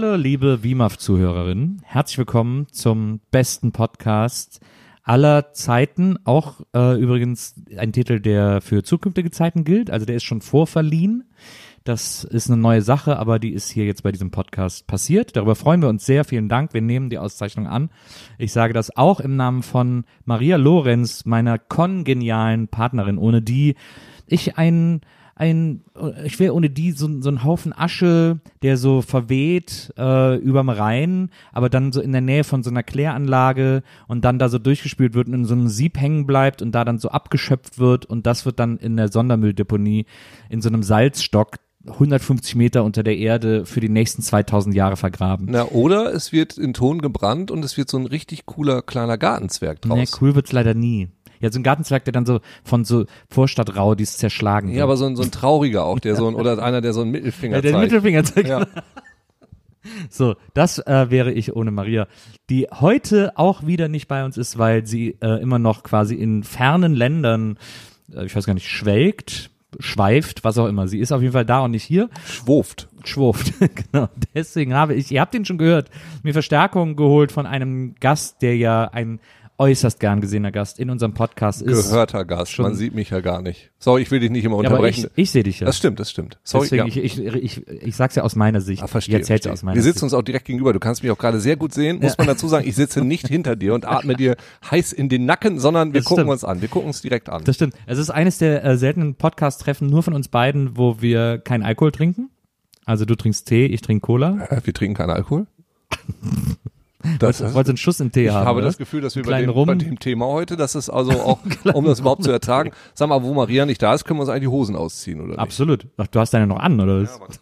Hallo, liebe WIMAF-Zuhörerinnen. Herzlich willkommen zum besten Podcast aller Zeiten. Auch äh, übrigens ein Titel, der für zukünftige Zeiten gilt. Also der ist schon vorverliehen. Das ist eine neue Sache, aber die ist hier jetzt bei diesem Podcast passiert. Darüber freuen wir uns sehr. Vielen Dank. Wir nehmen die Auszeichnung an. Ich sage das auch im Namen von Maria Lorenz, meiner kongenialen Partnerin, ohne die ich ein ein, ich wäre ohne die so, so ein Haufen Asche, der so verweht äh, überm Rhein, aber dann so in der Nähe von so einer Kläranlage und dann da so durchgespült wird und in so einem Sieb hängen bleibt und da dann so abgeschöpft wird und das wird dann in der Sondermülldeponie in so einem Salzstock 150 Meter unter der Erde für die nächsten 2000 Jahre vergraben. Na, oder es wird in Ton gebrannt und es wird so ein richtig cooler kleiner Gartenzwerg draus. Nee, cool wird's leider nie. Ja, so ein Gartenzwerg, der dann so von so Vorstadtraudis zerschlagen wird. Ja, aber so ein, so ein trauriger auch, der so ein, oder einer, der so einen Mittelfinger Ja, der zeigt. Mittelfinger zeigt. Ja. So, das äh, wäre ich ohne Maria, die heute auch wieder nicht bei uns ist, weil sie äh, immer noch quasi in fernen Ländern, äh, ich weiß gar nicht, schwelgt, schweift, was auch immer. Sie ist auf jeden Fall da und nicht hier. Schwuft. Schwurft. genau. Deswegen habe ich, ihr habt ihn schon gehört, mir Verstärkung geholt von einem Gast, der ja ein äußerst gern gesehener Gast in unserem Podcast ist. Gehörter Gast. schon- Man sieht mich ja gar nicht. Sorry, ich will dich nicht immer Ja, aber ich, unterbrechen. ich sehe dich ja. das stimmt, das stimmt. Sorry, Deswegen, ja. ich, ich, ich, ich sag's ja aus meiner Sicht. Ah, verstehe, ich verstehe. aus meiner Wir sitzen Sicht. uns auch direkt gegenüber. Du kannst mich auch gerade sehr gut sehen. Muss man dazu sagen, ich sitze nicht hinter dir und atme dir heiß in den Nacken, sondern wir Das gucken stimmt. uns an. Wir gucken uns direkt an. Das stimmt. Es ist eines der äh, seltenen Podcast-Treffen nur von uns beiden, wo wir keinen Alkohol trinken. Also du trinkst Tee, ich trinke Cola. Äh, Wir trinken keinen Alkohol. Das, Du wolltest einen Schuss in Tee ich haben. habe oder? das Gefühl, dass wir bei dem, bei dem Thema heute, dass es also auch, um das überhaupt zu ertragen, sag mal, wo Maria nicht da ist, können wir uns eigentlich die Hosen ausziehen, oder? Absolut. Ach, du hast deine noch an, oder was?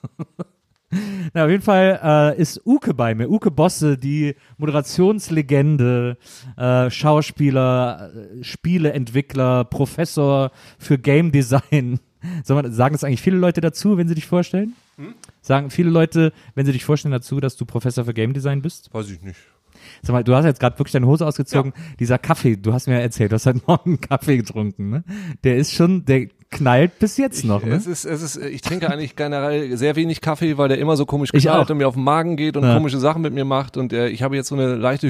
Na, auf jeden Fall äh, ist Uke bei mir. Uke Bosse, die Moderationslegende, äh, Schauspieler, äh, Spieleentwickler, Professor für Game Design. Soll man, sagen das eigentlich viele Leute dazu, wenn sie dich vorstellen? Hm? Sagen viele Leute, wenn sie dich vorstellen dazu, dass du Professor für Game Design bist? Weiß ich nicht. Sag mal, du hast jetzt gerade wirklich deine Hose ausgezogen. Dieser Kaffee, du hast mir erzählt, du hast heute Morgen einen Kaffee getrunken, ne? Der ist schon, der knallt bis jetzt noch, ne? Es ist, es ist, ich trinke eigentlich generell sehr wenig Kaffee, weil der immer so komisch Ich knallt und mir auf den Magen geht und Ja. komische Sachen mit mir macht und äh, ich habe jetzt so eine leichte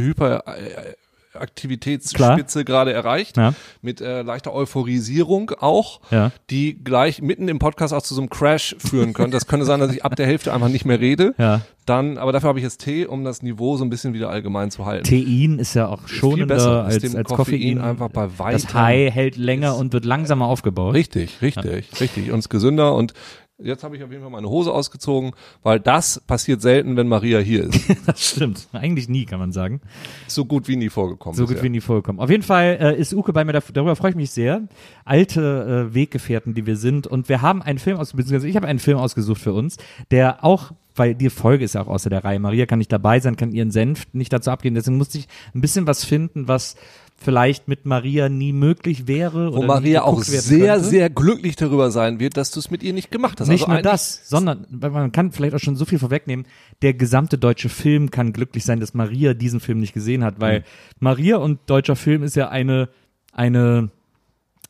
Hyperaktivitätsspitze gerade erreicht Ja. mit äh, leichter Euphorisierung auch, Ja. die gleich mitten im Podcast auch zu so einem Crash führen könnte. Das könnte sein, dass ich ab der Hälfte einfach nicht mehr rede. Ja. Dann, aber dafür habe ich jetzt Tee, um das Niveau so ein bisschen wieder allgemein zu halten. Tein ist ja auch schonender besser, als, als Koffein einfach bei Das weitem- High hält länger und wird langsamer aufgebaut. Richtig, richtig, richtig. Und ist gesünder und jetzt habe ich auf jeden Fall meine Hose ausgezogen, weil das passiert selten, wenn Maria hier ist. Das stimmt. Eigentlich nie, kann man sagen. so gut wie nie vorgekommen. So gut bisher. wie nie vorgekommen. Auf jeden Fall äh, ist Uke bei mir, darüber freue ich mich sehr. Alte äh, Weggefährten, die wir sind. Und wir haben einen Film aus, beziehungsweise ich habe einen Film ausgesucht für uns, der auch, weil die Folge ist ja auch außer der Reihe. Maria kann nicht dabei sein, kann ihren Senf nicht dazu abgeben. Deswegen musste ich ein bisschen was finden, was vielleicht mit Maria nie möglich wäre. Wo Maria auch sehr, könnte. sehr glücklich darüber sein wird, dass du es mit ihr nicht gemacht hast. Nicht also nur das, sondern man kann vielleicht auch schon so viel vorwegnehmen. Der gesamte deutsche Film kann glücklich sein, dass Maria diesen Film nicht gesehen hat, Mhm. weil Maria und deutscher Film ist ja eine eine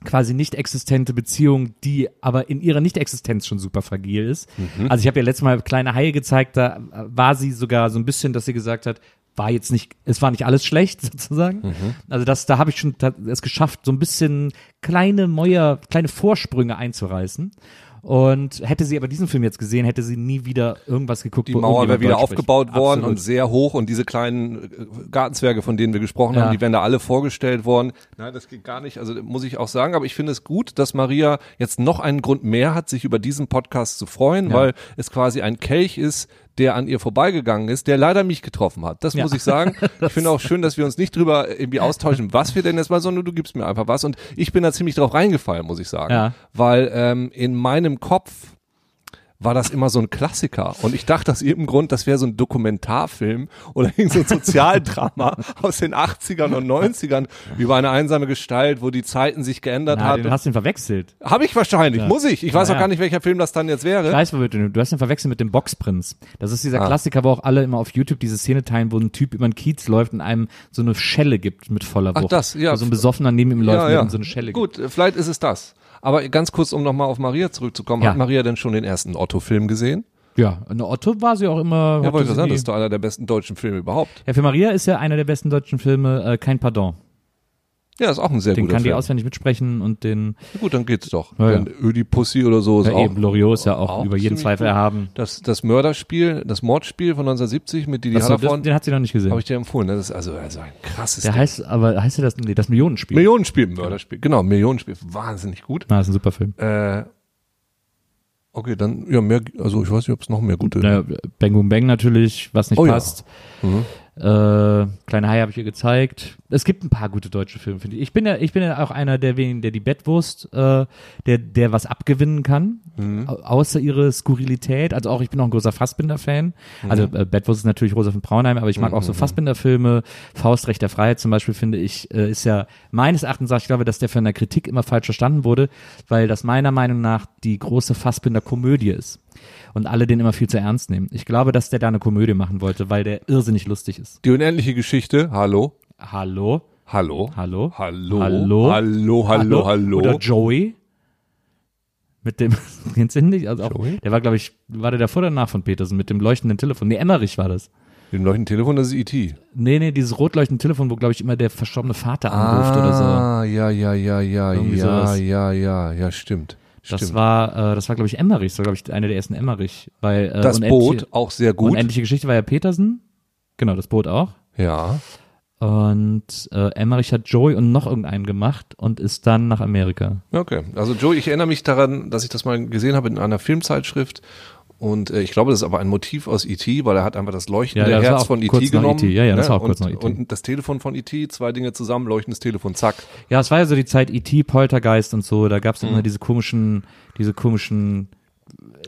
quasi nicht existente Beziehung, die aber in ihrer Nicht-Existenz schon super fragil ist. Mhm. Also ich habe ja letztes Mal kleine Haie gezeigt, da war sie sogar so ein bisschen, dass sie gesagt hat, war jetzt nicht, es war nicht alles schlecht sozusagen. Mhm. Also das, da habe ich schon es geschafft, so ein bisschen kleine Mäuer, kleine Vorsprünge einzureißen. Und hätte sie aber diesen Film jetzt gesehen, hätte sie nie wieder irgendwas geguckt. Die Mauer wäre wieder Deutsch spricht. aufgebaut worden Absolut. und sehr hoch und diese kleinen äh, Gartenzwerge, von denen wir gesprochen Ja. haben, die werden da alle vorgestellt worden. Nein, das geht gar nicht. Also muss ich auch sagen, aber ich finde es gut, dass Maria jetzt noch einen Grund mehr hat, sich über diesen Podcast zu freuen, Ja. weil es quasi ein Kelch ist, der an ihr vorbeigegangen ist, der leider mich getroffen hat. Das Ja. muss ich sagen. Ich finde auch schön, dass wir uns nicht drüber irgendwie austauschen, was wir denn jetzt mal, sondern du gibst mir einfach was. Und ich bin da ziemlich drauf reingefallen, muss ich sagen. Ja. Weil ähm, in meinem Kopf war das immer so ein Klassiker. Und ich dachte aus irgendeinem Grund, das wäre so ein Dokumentarfilm oder irgend so ein Sozialdrama aus den 80ern und 90ern über eine einsame Gestalt, wo die Zeiten sich geändert haben. du hast ihn verwechselt. Habe ich wahrscheinlich, muss ich. Ich weiß Ja, auch ja. gar nicht, welcher Film das dann jetzt Ich wäre. weiß, wo wir du hast ihn verwechselt mit dem Boxprinz. Das ist dieser Ah. Klassiker, wo auch alle immer auf YouTube diese Szene teilen, wo ein Typ über den Kiez läuft und einem so eine Schelle gibt mit voller Ach, Wucht. das, ja. Wo so ein Besoffener neben ihm läuft und ihm so eine Schelle gibt. Gut, äh, vielleicht ist es das. Aber ganz kurz, um nochmal auf Maria zurückzukommen. Ja. Hat Maria denn schon den ersten Otto-Film gesehen? Ja, eine Otto war sie auch immer. Ja, wollte ich sagen, das ist doch einer der besten deutschen Filme überhaupt. ja, für Maria ist ja einer der besten deutschen Filme äh, Kein Pardon. Ja, ist auch ein sehr Den guter kann die auswendig mitsprechen und den Ja, gut, dann geht's doch. Ja, ja. Ödipussy oder so ist ja, auch. eben Loriot ist ja auch, auch über jeden Zweifel gut. erhaben. Das, das Mörderspiel, das Mordspiel von 1970 mit Didi Hallervorden, den hat sie noch nicht gesehen. habe ich dir empfohlen. Das ist also, also ein krasses Der Ding. heißt, aber heißt ja das, nee, das Millionenspiel. Millionenspiel, Mörderspiel. Genau, Millionenspiel. Wahnsinnig gut. Na, ist ein super Film. Äh, okay, dann, ja, mehr, also ich weiß nicht, ob es noch mehr gute. Ja, Bang Boom Bang natürlich, was nicht Oh ja. passt. Mhm. Äh, Kleine Hai habe ich ihr gezeigt. Es gibt ein paar gute deutsche Filme, finde ich. Ich bin ja, ich bin ja auch einer der wenigen, der die Bettwurst, äh, der, der was abgewinnen kann, Mhm. au- außer ihre Skurrilität. Also auch, ich bin auch ein großer Fassbinder-Fan. Also Mhm. äh, Bettwurst ist natürlich Rosa von Braunheim, aber ich mag auch so Fassbinder-Filme. Faust Recht der Freiheit zum Beispiel, finde ich, äh, ist ja meines Erachtens, ich glaube, dass der von der Kritik immer falsch verstanden wurde, weil das meiner Meinung nach die große Fassbinder-Komödie ist. Und alle den immer viel zu ernst nehmen. Ich glaube, dass der da eine Komödie machen wollte, weil der irrsinnig lustig ist. Die unendliche Geschichte, hallo, Hallo? hallo, Hallo? hallo, Hallo? hallo, hallo, hallo. Oder Joey? Mit dem, kennst du nicht? Also auch, Joey? der war, glaube ich, war der davor oder danach von Petersen mit dem leuchtenden Telefon? Nee, Emmerich war das. Dem leuchtenden Telefon, das ist E.T. Nee, nee, dieses rot leuchtende Telefon, wo, glaube ich, immer der verstorbene Vater anruft oder so. Ah, ja, ja, ja, ja, Irgendwie ja, sowas. ja, ja, ja, stimmt. Das stimmt. war, äh, das war, glaube ich, Emmerich, so, glaube ich, eine der ersten Emmerich. Weil, äh, das Boot, auch sehr gut. Unendliche Geschichte war ja Petersen. Genau, das Boot auch. Ja. Und äh, Emmerich hat Joey und noch irgendeinen gemacht und ist dann nach Amerika. Okay. Also Joe, ich erinnere mich daran, dass ich das mal gesehen habe in einer Filmzeitschrift. Und äh, ich glaube, das ist aber ein Motiv aus E.T., weil er hat einfach das leuchtende Ja, das Herz von E.T. genommen. E.T.. Ja, ja, das ne? war auch kurz und, nach E.T.. Und das Telefon von E.T., zwei Dinge zusammen, leuchtendes Telefon, zack. Ja, es war ja so die Zeit E.T., Poltergeist und so, da gab's Mhm. immer diese komischen, diese komischen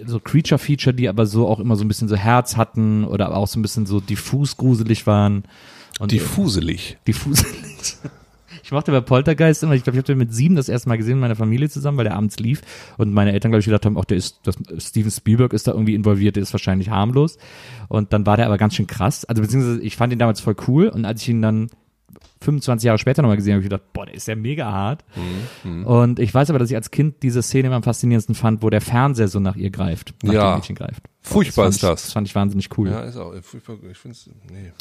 so Creature-Feature, die aber so auch immer so ein bisschen so Herz hatten oder auch so ein bisschen so diffus gruselig waren. Und Diffuselig. diffuselig. Ich mochte bei Poltergeist immer, ich glaube, ich habe den mit sieben das erste Mal gesehen in meiner Familie zusammen, weil der abends lief und meine Eltern, glaube ich, gedacht haben, auch der ist, das, Steven Spielberg ist da irgendwie involviert, der ist wahrscheinlich harmlos. Und dann war der aber ganz schön krass. Also beziehungsweise ich fand ihn damals voll cool und als ich ihn dann 25 Jahre später nochmal gesehen habe, habe ich gedacht, boah, der ist ja mega hart. Mhm, Und ich weiß aber, dass ich als Kind diese Szene immer am faszinierendsten fand, wo der Fernseher so nach ihr greift, nach Ja. dem Mädchen greift. Furchtbar fand ist ich, das. Das fand ich wahnsinnig cool. Ja, ist auch. furchtbar. Ich finde es. Nee.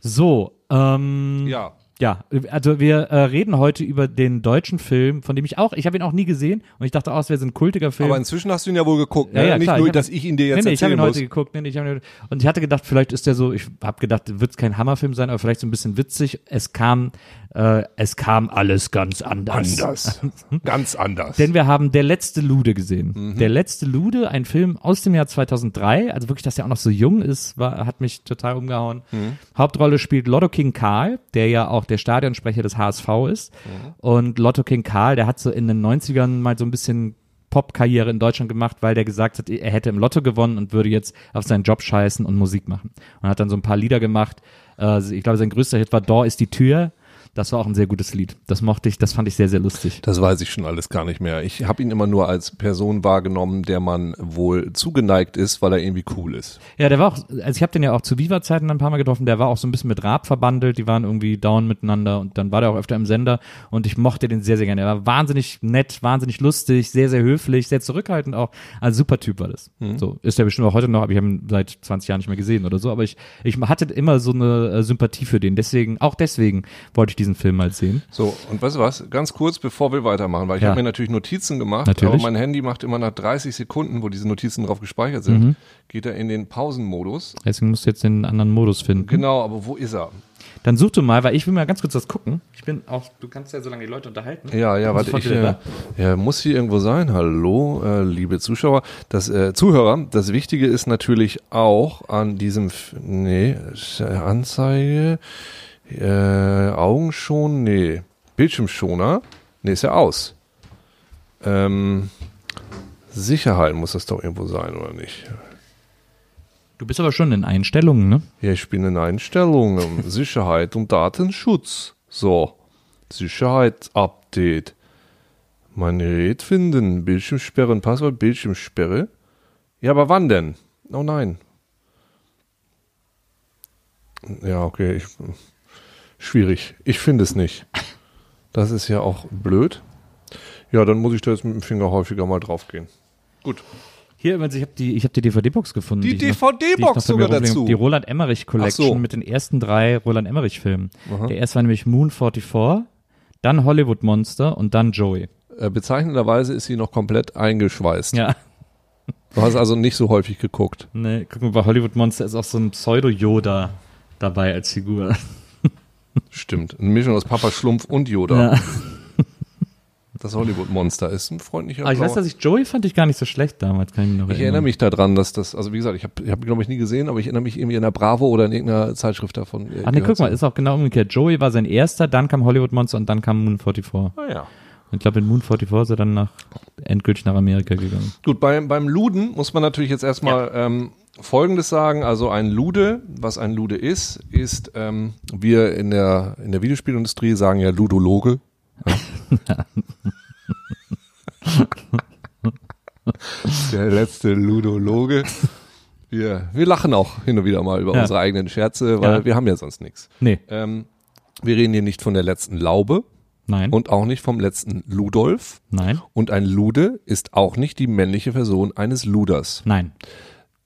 So, ähm, Ja. Ja, also wir äh, reden heute über den deutschen Film, von dem ich auch, ich habe ihn auch nie gesehen und ich dachte auch, es wäre so ein kultiger Film. Aber inzwischen hast du ihn ja wohl geguckt. Ja, ne? ja, Nicht klar, nur, ich hab- dass ich ihn dir jetzt nee, nee, ich habe erzählen ihn muss. heute geguckt. Nee, ich hab ihn, und ich hatte gedacht, vielleicht ist der so, ich habe gedacht, wird es kein Hammerfilm sein, aber vielleicht so ein bisschen witzig. Es kam, äh, es kam alles ganz anders. Anders. Ganz anders. Denn wir haben Der letzte Lude gesehen. Mhm. Der letzte Lude, ein Film aus dem Jahr 2003, also wirklich, dass er auch noch so jung ist, war, hat mich total umgehauen. Mhm. Hauptrolle spielt Lotto King Karl, der ja auch der Stadionsprecher des HSV ist. Mhm. Und Lotto King Karl, der hat so in den 90ern mal so ein bisschen Popkarriere in Deutschland gemacht, weil der gesagt hat, er hätte im Lotto gewonnen und würde jetzt auf seinen Job scheißen und Musik machen. Und hat dann so ein paar Lieder gemacht. Äh, ich glaube, sein größter Hit war Door ist die Tür. Das war auch ein sehr gutes Lied. Das mochte ich, das fand ich sehr, sehr lustig. Das weiß ich schon alles gar nicht mehr. Ich habe ihn immer nur als Person wahrgenommen, der man wohl zugeneigt ist, weil er irgendwie cool ist. Ja, der war auch, also ich habe den ja auch zu Viva-Zeiten ein paar Mal getroffen, der war auch so ein bisschen mit Raab verbandelt, die waren irgendwie down miteinander und dann war der auch öfter im Sender und ich mochte den sehr, sehr gerne. Er war wahnsinnig nett, wahnsinnig lustig, sehr, sehr höflich, sehr zurückhaltend auch. Also super Typ war das. So, ist er bestimmt auch heute noch, aber ich habe ihn seit 20 Jahren nicht mehr gesehen oder so, aber ich, ich hatte immer so eine äh, Sympathie für den, deswegen, auch deswegen wollte ich diesen Film mal sehen. So, und weißt du was? Ganz kurz, bevor wir weitermachen, weil ich Ja. habe mir natürlich Notizen gemacht, Natürlich. aber mein Handy macht immer nach 30 Sekunden, wo diese Notizen drauf gespeichert sind, Mhm. geht er in den Pausenmodus. Deswegen musst du jetzt den anderen Modus finden. Genau, aber wo ist er? Dann such du mal, weil ich will mal ganz kurz was gucken. Ich bin auch, du kannst ja so lange die Leute unterhalten. Ja, ja, warte, ich, äh, ja, muss hier irgendwo sein. Hallo, äh, liebe Zuschauer, das äh, Zuhörer. Das Wichtige ist natürlich auch an diesem, nee, Anzeige, äh, Augenschon, nee, Bildschirmschoner, nee, ist ja aus. Ähm, Sicherheit muss das doch irgendwo sein, oder nicht? Du bist aber schon in Einstellungen, ne? Ja, ich bin in Einstellungen, Sicherheit und Datenschutz. So, Sicherheitsupdate. Mein Gerät finden, Bildschirmsperre, Passwort, Bildschirmsperre. Ja, aber wann denn? Oh nein. Ja, okay, ich, schwierig. Ich finde es nicht. Das ist ja auch blöd. Ja, dann muss ich da jetzt mit dem Finger häufiger mal drauf gehen. Gut. Hier, ich habe die, ich hab die DVD-Box gefunden. Die die DVD-Box sogar dazu. Die Roland Emmerich Collection so. mit den ersten drei Roland Emmerich-Filmen. Der erste war nämlich Moon 44, dann Hollywood Monster und dann Joey. Äh, bezeichnenderweise ist sie noch komplett eingeschweißt. Ja. Du hast also nicht so häufig geguckt. Ne, guck mal, bei Hollywood Monster ist auch so ein Pseudo-Yoda dabei als Figur. Stimmt. Eine Mischung aus Papa Schlumpf und Yoda. Ja. Das Hollywood-Monster ist ein freundlicher Aber ich weiß, blauer- dass ich Joey fand ich gar nicht so schlecht damals, kann ich mich noch Ich erinnere mich daran, dass das, also wie gesagt, ich habe, ich hab, glaube ich, nie gesehen, aber ich erinnere mich irgendwie in der Bravo oder in irgendeiner Zeitschrift davon. äh, Ach ne, guck zu mal, ist auch genau umgekehrt. Joey war sein erster, dann kam Hollywood Monster und dann kam Moon 44. Und Ah, ja. ich glaube, in Moon 44 ist er dann nach, endgültig nach Amerika gegangen. Gut, beim, beim Luden muss man natürlich jetzt erstmal ähm, Folgendes sagen. Also ein Lude, was ein Lude ist, ist, ähm, wir in der, in der Videospielindustrie sagen ja Ludologe. der letzte Ludologe. Wir, wir lachen auch hin und wieder mal über Ja. unsere eigenen Scherze, weil Ja. wir haben ja sonst nichts. Nee, Ähm, wir reden hier nicht von der letzten Laube nein, und auch nicht vom letzten Ludolf. nein, Und ein Lude ist auch nicht die männliche Version eines Luders. nein.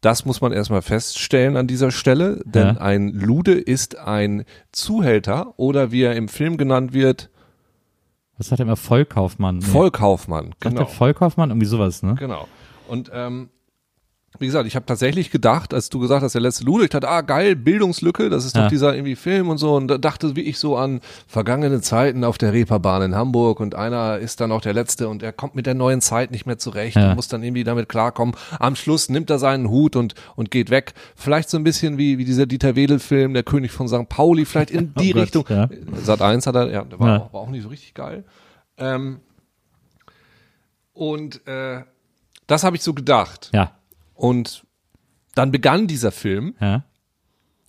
Das muss man erstmal feststellen an dieser Stelle, denn Ja. ein Lude ist ein Zuhälter oder wie er im Film genannt wird, Was sagt er immer? Vollkaufmann. Nee. Vollkaufmann. Genau. der Vollkaufmann? Irgendwie sowas, ne? Genau. Und ähm, wie gesagt, ich habe tatsächlich gedacht, als du gesagt hast, der letzte Lude, ich dachte, ah geil, Bildungslücke, das ist doch Ja. dieser irgendwie Film und so und da dachte wie ich so an vergangene Zeiten auf der Reeperbahn in Hamburg und einer ist dann auch der letzte und er kommt mit der neuen Zeit nicht mehr zurecht Ja. und muss dann irgendwie damit klarkommen. Am Schluss nimmt er seinen Hut und und geht weg. Vielleicht so ein bisschen wie wie dieser Dieter Wedel Film, der König von St. Pauli, vielleicht in die Oh Gott, Richtung. ja. Sat 1 hat er, ja, der war. Auch, war auch nicht so richtig geil. Ähm, und äh, das habe ich so gedacht. Ja, Und dann begann dieser Film. ja.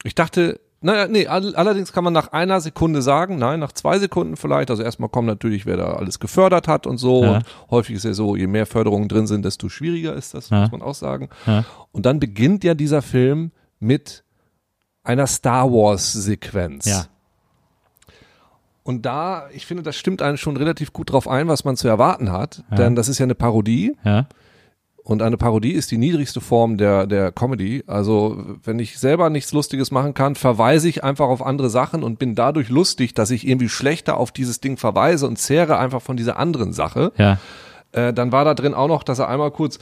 Ich dachte, naja, nee, all, allerdings kann man nach einer Sekunde sagen, nein, nach zwei Sekunden vielleicht. Also erstmal kommt natürlich, wer da alles gefördert hat und so. Ja. Und häufig ist ja so, je mehr Förderungen drin sind, desto schwieriger ist das, Ja. muss man auch sagen. Ja. Und dann beginnt ja dieser Film mit einer Star Wars Sequenz. Ja. Und da, ich finde, das stimmt einen schon relativ gut drauf ein, was man zu erwarten hat. Denn das ist ja eine Parodie. Ja. Und eine Parodie ist die niedrigste Form der, der Comedy. Also, wenn ich selber nichts Lustiges machen kann, verweise ich einfach auf andere Sachen und bin dadurch lustig, dass ich irgendwie schlechter auf dieses Ding verweise und zehre einfach von dieser anderen Sache. Ja. Äh, dann war da drin auch noch, dass er einmal kurz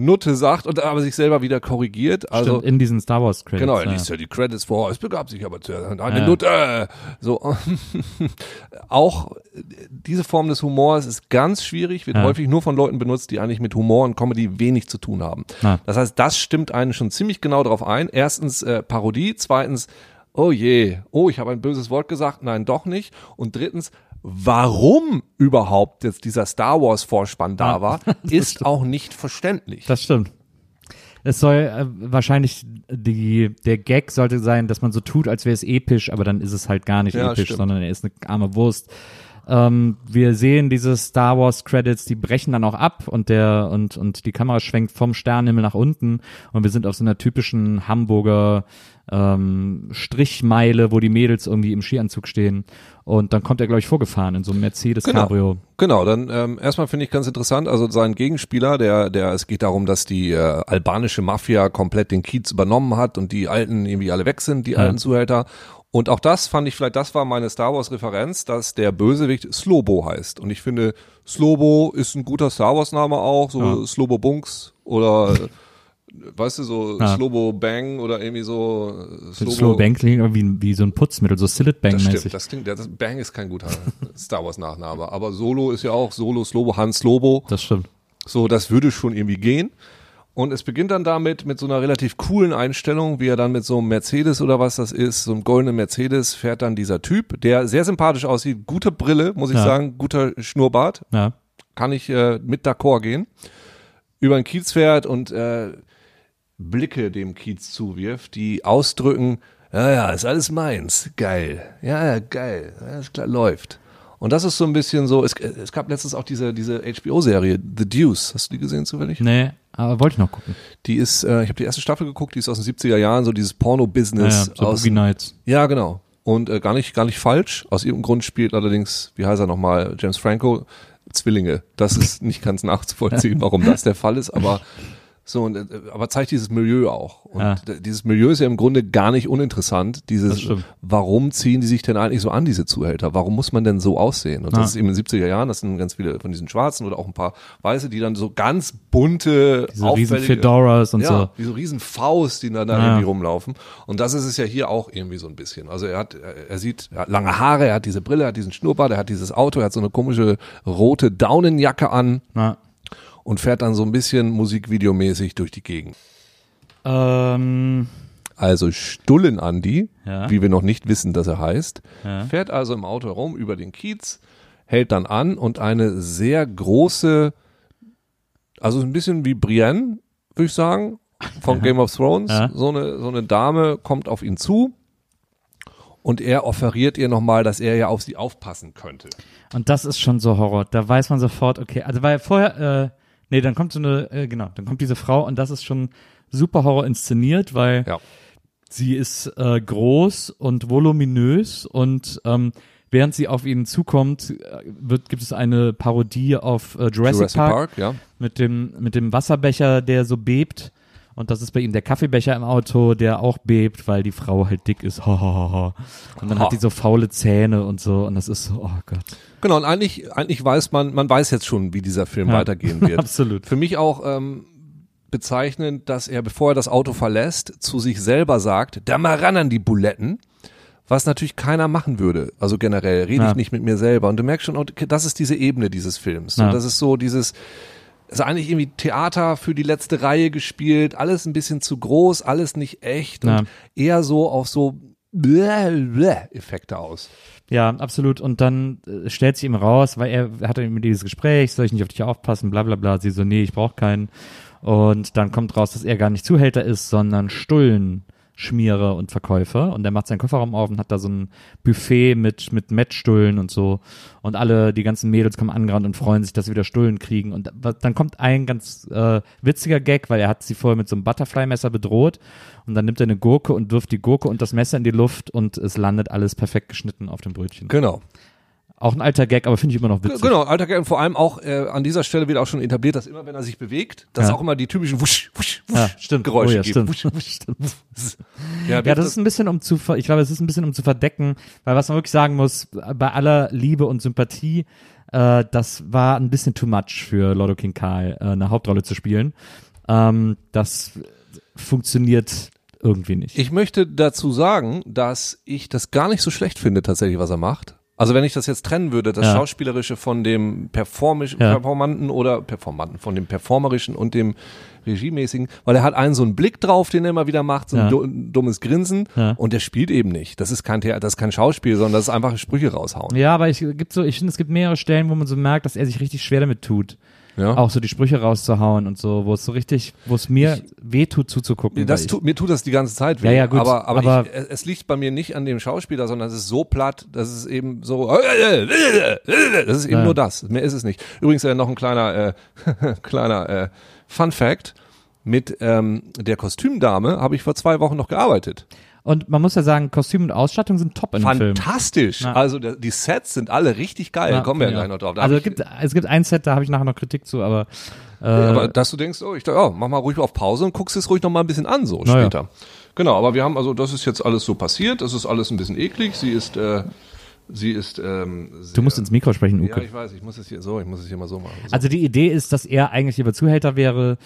Nutte sagt und aber sich selber wieder korrigiert. Also, Stimmt, in diesen Star Wars Credits. Genau, er liest ja die Credits vor. Es begab sich aber zuerst eine Ja. Nutte. So. Auch diese Form des Humors ist ganz schwierig, wird Ja. häufig nur von Leuten benutzt, die eigentlich mit Humor und Comedy wenig zu tun haben. Ja. Das heißt, das stimmt einen schon ziemlich genau darauf ein. Erstens äh, Parodie, zweitens, oh je, oh, ich habe ein böses Wort gesagt, nein, doch nicht. Und drittens, warum überhaupt jetzt dieser Star Wars Vorspann da war, ist auch nicht verständlich. Das stimmt. Es soll äh, wahrscheinlich die, der Gag sollte sein, dass man so tut, als wäre es episch, aber dann ist es halt gar nicht Ja, episch, stimmt. sondern er ist eine arme Wurst. Ähm, wir sehen diese Star Wars Credits, die brechen dann auch ab und der und und die Kamera schwenkt vom Sternenhimmel nach unten und wir sind auf so einer typischen Hamburger ähm, Strichmeile, wo die Mädels irgendwie im Skianzug stehen und dann kommt er glaube ich vorgefahren in so einem Mercedes Genau. Cabrio. Genau, dann ähm, erstmal finde ich ganz interessant, also sein Gegenspieler, der, der, es geht darum, dass die äh, albanische Mafia komplett den Kiez übernommen hat und die Alten irgendwie alle weg sind, die Ja. alten Zuhälter. Und auch das fand ich vielleicht, das war meine Star Wars Referenz, dass der Bösewicht Slobo heißt. Und ich finde, Slobo ist ein guter Star Wars Name auch, so Ja. Slobo Bunks oder weißt du, so Ja. Slobo Bang oder irgendwie so äh, Slow, Slow Bang klingt irgendwie wie, wie so ein Putzmittel, so Sillet Bang das mäßig. stimmt, das klingt, das Bang ist kein guter Star Wars Nachname, aber Solo ist ja auch Solo, Slobo, Hans Slobo. Das stimmt. So, das würde schon irgendwie gehen. Und es beginnt dann damit mit so einer relativ coolen Einstellung, wie er dann mit so einem Mercedes oder was das ist, so einem goldenen Mercedes fährt dann dieser Typ, der sehr sympathisch aussieht, gute Brille, muss ich Ja. sagen, guter Schnurrbart, Ja. kann ich äh, mit d'accord gehen, über den Kiez fährt und äh, Blicke dem Kiez zuwirft, die ausdrücken, ja, ja, ist alles meins, geil, ja, ja, geil, alles klar, läuft. Und das ist so ein bisschen so, es, es gab letztens auch diese, diese HBO-Serie, The Deuce, hast du die gesehen zufällig? Nee, aber wollte ich noch gucken. Die ist, äh, ich habe die erste Staffel geguckt, die ist aus den 70er Jahren, so dieses Porno-Business. Ja, ja, so aus, Boogie Nights. ja, genau. Und äh, gar nicht, gar nicht falsch. Aus irgendeinem Grund spielt allerdings, wie heißt er nochmal, James Franco, Zwillinge. Das ist nicht ganz nachzuvollziehen, warum das der Fall ist, aber So, und, äh, aber zeigt dieses Milieu auch. Und Ja. dieses Milieu ist ja im Grunde gar nicht uninteressant. Dieses, warum ziehen die sich denn eigentlich so an, diese Zuhälter? Warum muss man denn so aussehen? Und Ja. das ist eben in den 70er Jahren, das sind ganz viele von diesen Schwarzen oder auch ein paar Weiße, die dann so ganz bunte, Diese riesen Fedoras und ja, so. wie so riesen Faust, die dann da Ja. irgendwie rumlaufen. Und das ist es ja hier auch irgendwie so ein bisschen. Also er hat, er, sieht, er hat lange Haare, er hat diese Brille, er hat diesen Schnurrbart, er hat dieses Auto, er hat so eine komische rote Daunenjacke an Na, und fährt dann so ein bisschen musikvideomäßig durch die Gegend. ähm, Also Stullen Andi, Ja. wie wir noch nicht wissen, dass er heißt, Ja. fährt also im Auto herum über den Kiez, hält dann an und eine sehr große, also ein bisschen wie Brienne, würde ich sagen, von Game of Thrones, Ja. so eine so eine Dame kommt auf ihn zu und er offeriert ihr nochmal, dass er ja auf sie aufpassen könnte. Und das ist schon so Horror. Da weiß man sofort, okay, also weil vorher, äh, nee, dann kommt so eine, äh, genau, dann kommt diese Frau und das ist schon super Horror inszeniert, weil Ja. sie ist äh, groß und voluminös und ähm, während sie auf ihn zukommt, äh, wird, gibt es eine Parodie auf äh, Jurassic, Jurassic Park, Park, ja. mit dem mit dem Wasserbecher, der so bebt. Und das ist bei ihm der Kaffeebecher im Auto, der auch bebt, weil die Frau halt dick ist. Und dann Ha. hat die so faule Zähne und so. Und das ist so, oh Gott. Genau, und eigentlich, eigentlich weiß man, man weiß jetzt schon, wie dieser Film Ja. weitergehen wird. Absolut. Für mich auch ähm, bezeichnend, dass er, bevor er das Auto verlässt, zu sich selber sagt, da mal ran an die Buletten, was natürlich keiner machen würde. Also generell rede Ja. ich nicht mit mir selber. Und du merkst schon, das ist diese Ebene dieses Films. Ja. Und das ist so dieses, also eigentlich irgendwie Theater für die letzte Reihe gespielt, alles ein bisschen zu groß, alles nicht echt Ja. und eher so auf so Effekte aus. Ja, absolut. Und dann äh, stellt sie ihm raus, weil er hatte mit dieses Gespräch, soll ich nicht auf dich aufpassen, bla bla bla. Sie so, nee, ich brauche keinen. Und dann kommt raus, dass er gar nicht Zuhälter ist, sondern Stullenschmierer und Verkäufer. Und er macht seinen Kofferraum auf und hat da so ein Buffet mit, mit Mettstullen und so. Und alle, die ganzen Mädels kommen angerannt und freuen sich, dass sie wieder Stullen kriegen. Und da- dann kommt ein ganz äh, witziger Gag, weil er hat sie vorher mit so einem Butterfly-Messer bedroht. Und dann nimmt er eine Gurke und wirft die Gurke und das Messer in die Luft und es landet alles perfekt geschnitten auf dem Brötchen. Genau. Auch ein alter Gag, aber finde ich immer noch witzig. Genau, alter Gag und vor allem auch äh, an dieser Stelle wird auch schon etabliert, dass immer wenn er sich bewegt, dass Ja. auch immer die typischen wusch, wusch, wusch Ja, stimmt. Geräusche oh, ja, gibt. stimmt. Wusch, wusch. stimmt. Ja, Ja, das ist ein bisschen um zu, ver ich glaube, es ist ein bisschen um zu verdecken, weil was man wirklich sagen muss, bei aller Liebe und Sympathie, äh, das war ein bisschen too much für Lotto King Karl, äh, eine Hauptrolle zu spielen. Ähm, das funktioniert irgendwie nicht. Ich möchte dazu sagen, dass ich das gar nicht so schlecht finde, tatsächlich, was er macht. Also wenn ich das jetzt trennen würde, das Ja. Schauspielerische von dem Performisch, Ja. Performanten oder Performanten, von dem Performerischen und dem Regiemäßigen, weil er hat einen so einen Blick drauf, den er immer wieder macht, so ein Ja. du- dummes Grinsen und der spielt eben nicht. Das ist kein Theater, das ist kein Schauspiel, sondern das ist einfach Sprüche raushauen. ja, aber ich gibt so, ich finde, es gibt mehrere Stellen, wo man so merkt, dass er sich richtig schwer damit tut, Ja. auch so die Sprüche rauszuhauen und so, wo es so richtig, wo es mir weh tut zuzugucken. Das ich- tut, mir tut das die ganze Zeit weh. Ja, ja, gut, Aber, aber, aber- ich, es liegt bei mir nicht an dem Schauspieler, sondern es ist so platt, dass es eben so, das ist eben Ja. nur das. Mehr ist es nicht. Übrigens äh, noch ein kleiner, äh, kleiner äh, Fun Fact. Mit ähm, der Kostümdame habe ich vor zwei Wochen noch gearbeitet. Und man muss ja sagen, Kostüm und Ausstattung sind top in dem Film. Fantastisch. Ja. Also die Sets sind alle richtig geil. Ja, Kommen wir ja gleich ich noch drauf. Da Also es gibt, es gibt ein Set, da habe ich nachher noch Kritik zu, aber, äh, aber dass du denkst, oh, ich dachte, ja, mach mal ruhig auf Pause und guckst es ruhig noch mal ein bisschen an, so Na ja. später. Genau, aber wir haben, also das ist jetzt alles so passiert, das ist alles ein bisschen eklig, sie ist, äh, sie ist, ähm, sehr, du musst ins Mikro sprechen, Ja, Uke. ich weiß, ich muss es hier so, ich muss es hier mal so machen. So. Also die Idee ist, dass er eigentlich lieber Zuhälter wäre,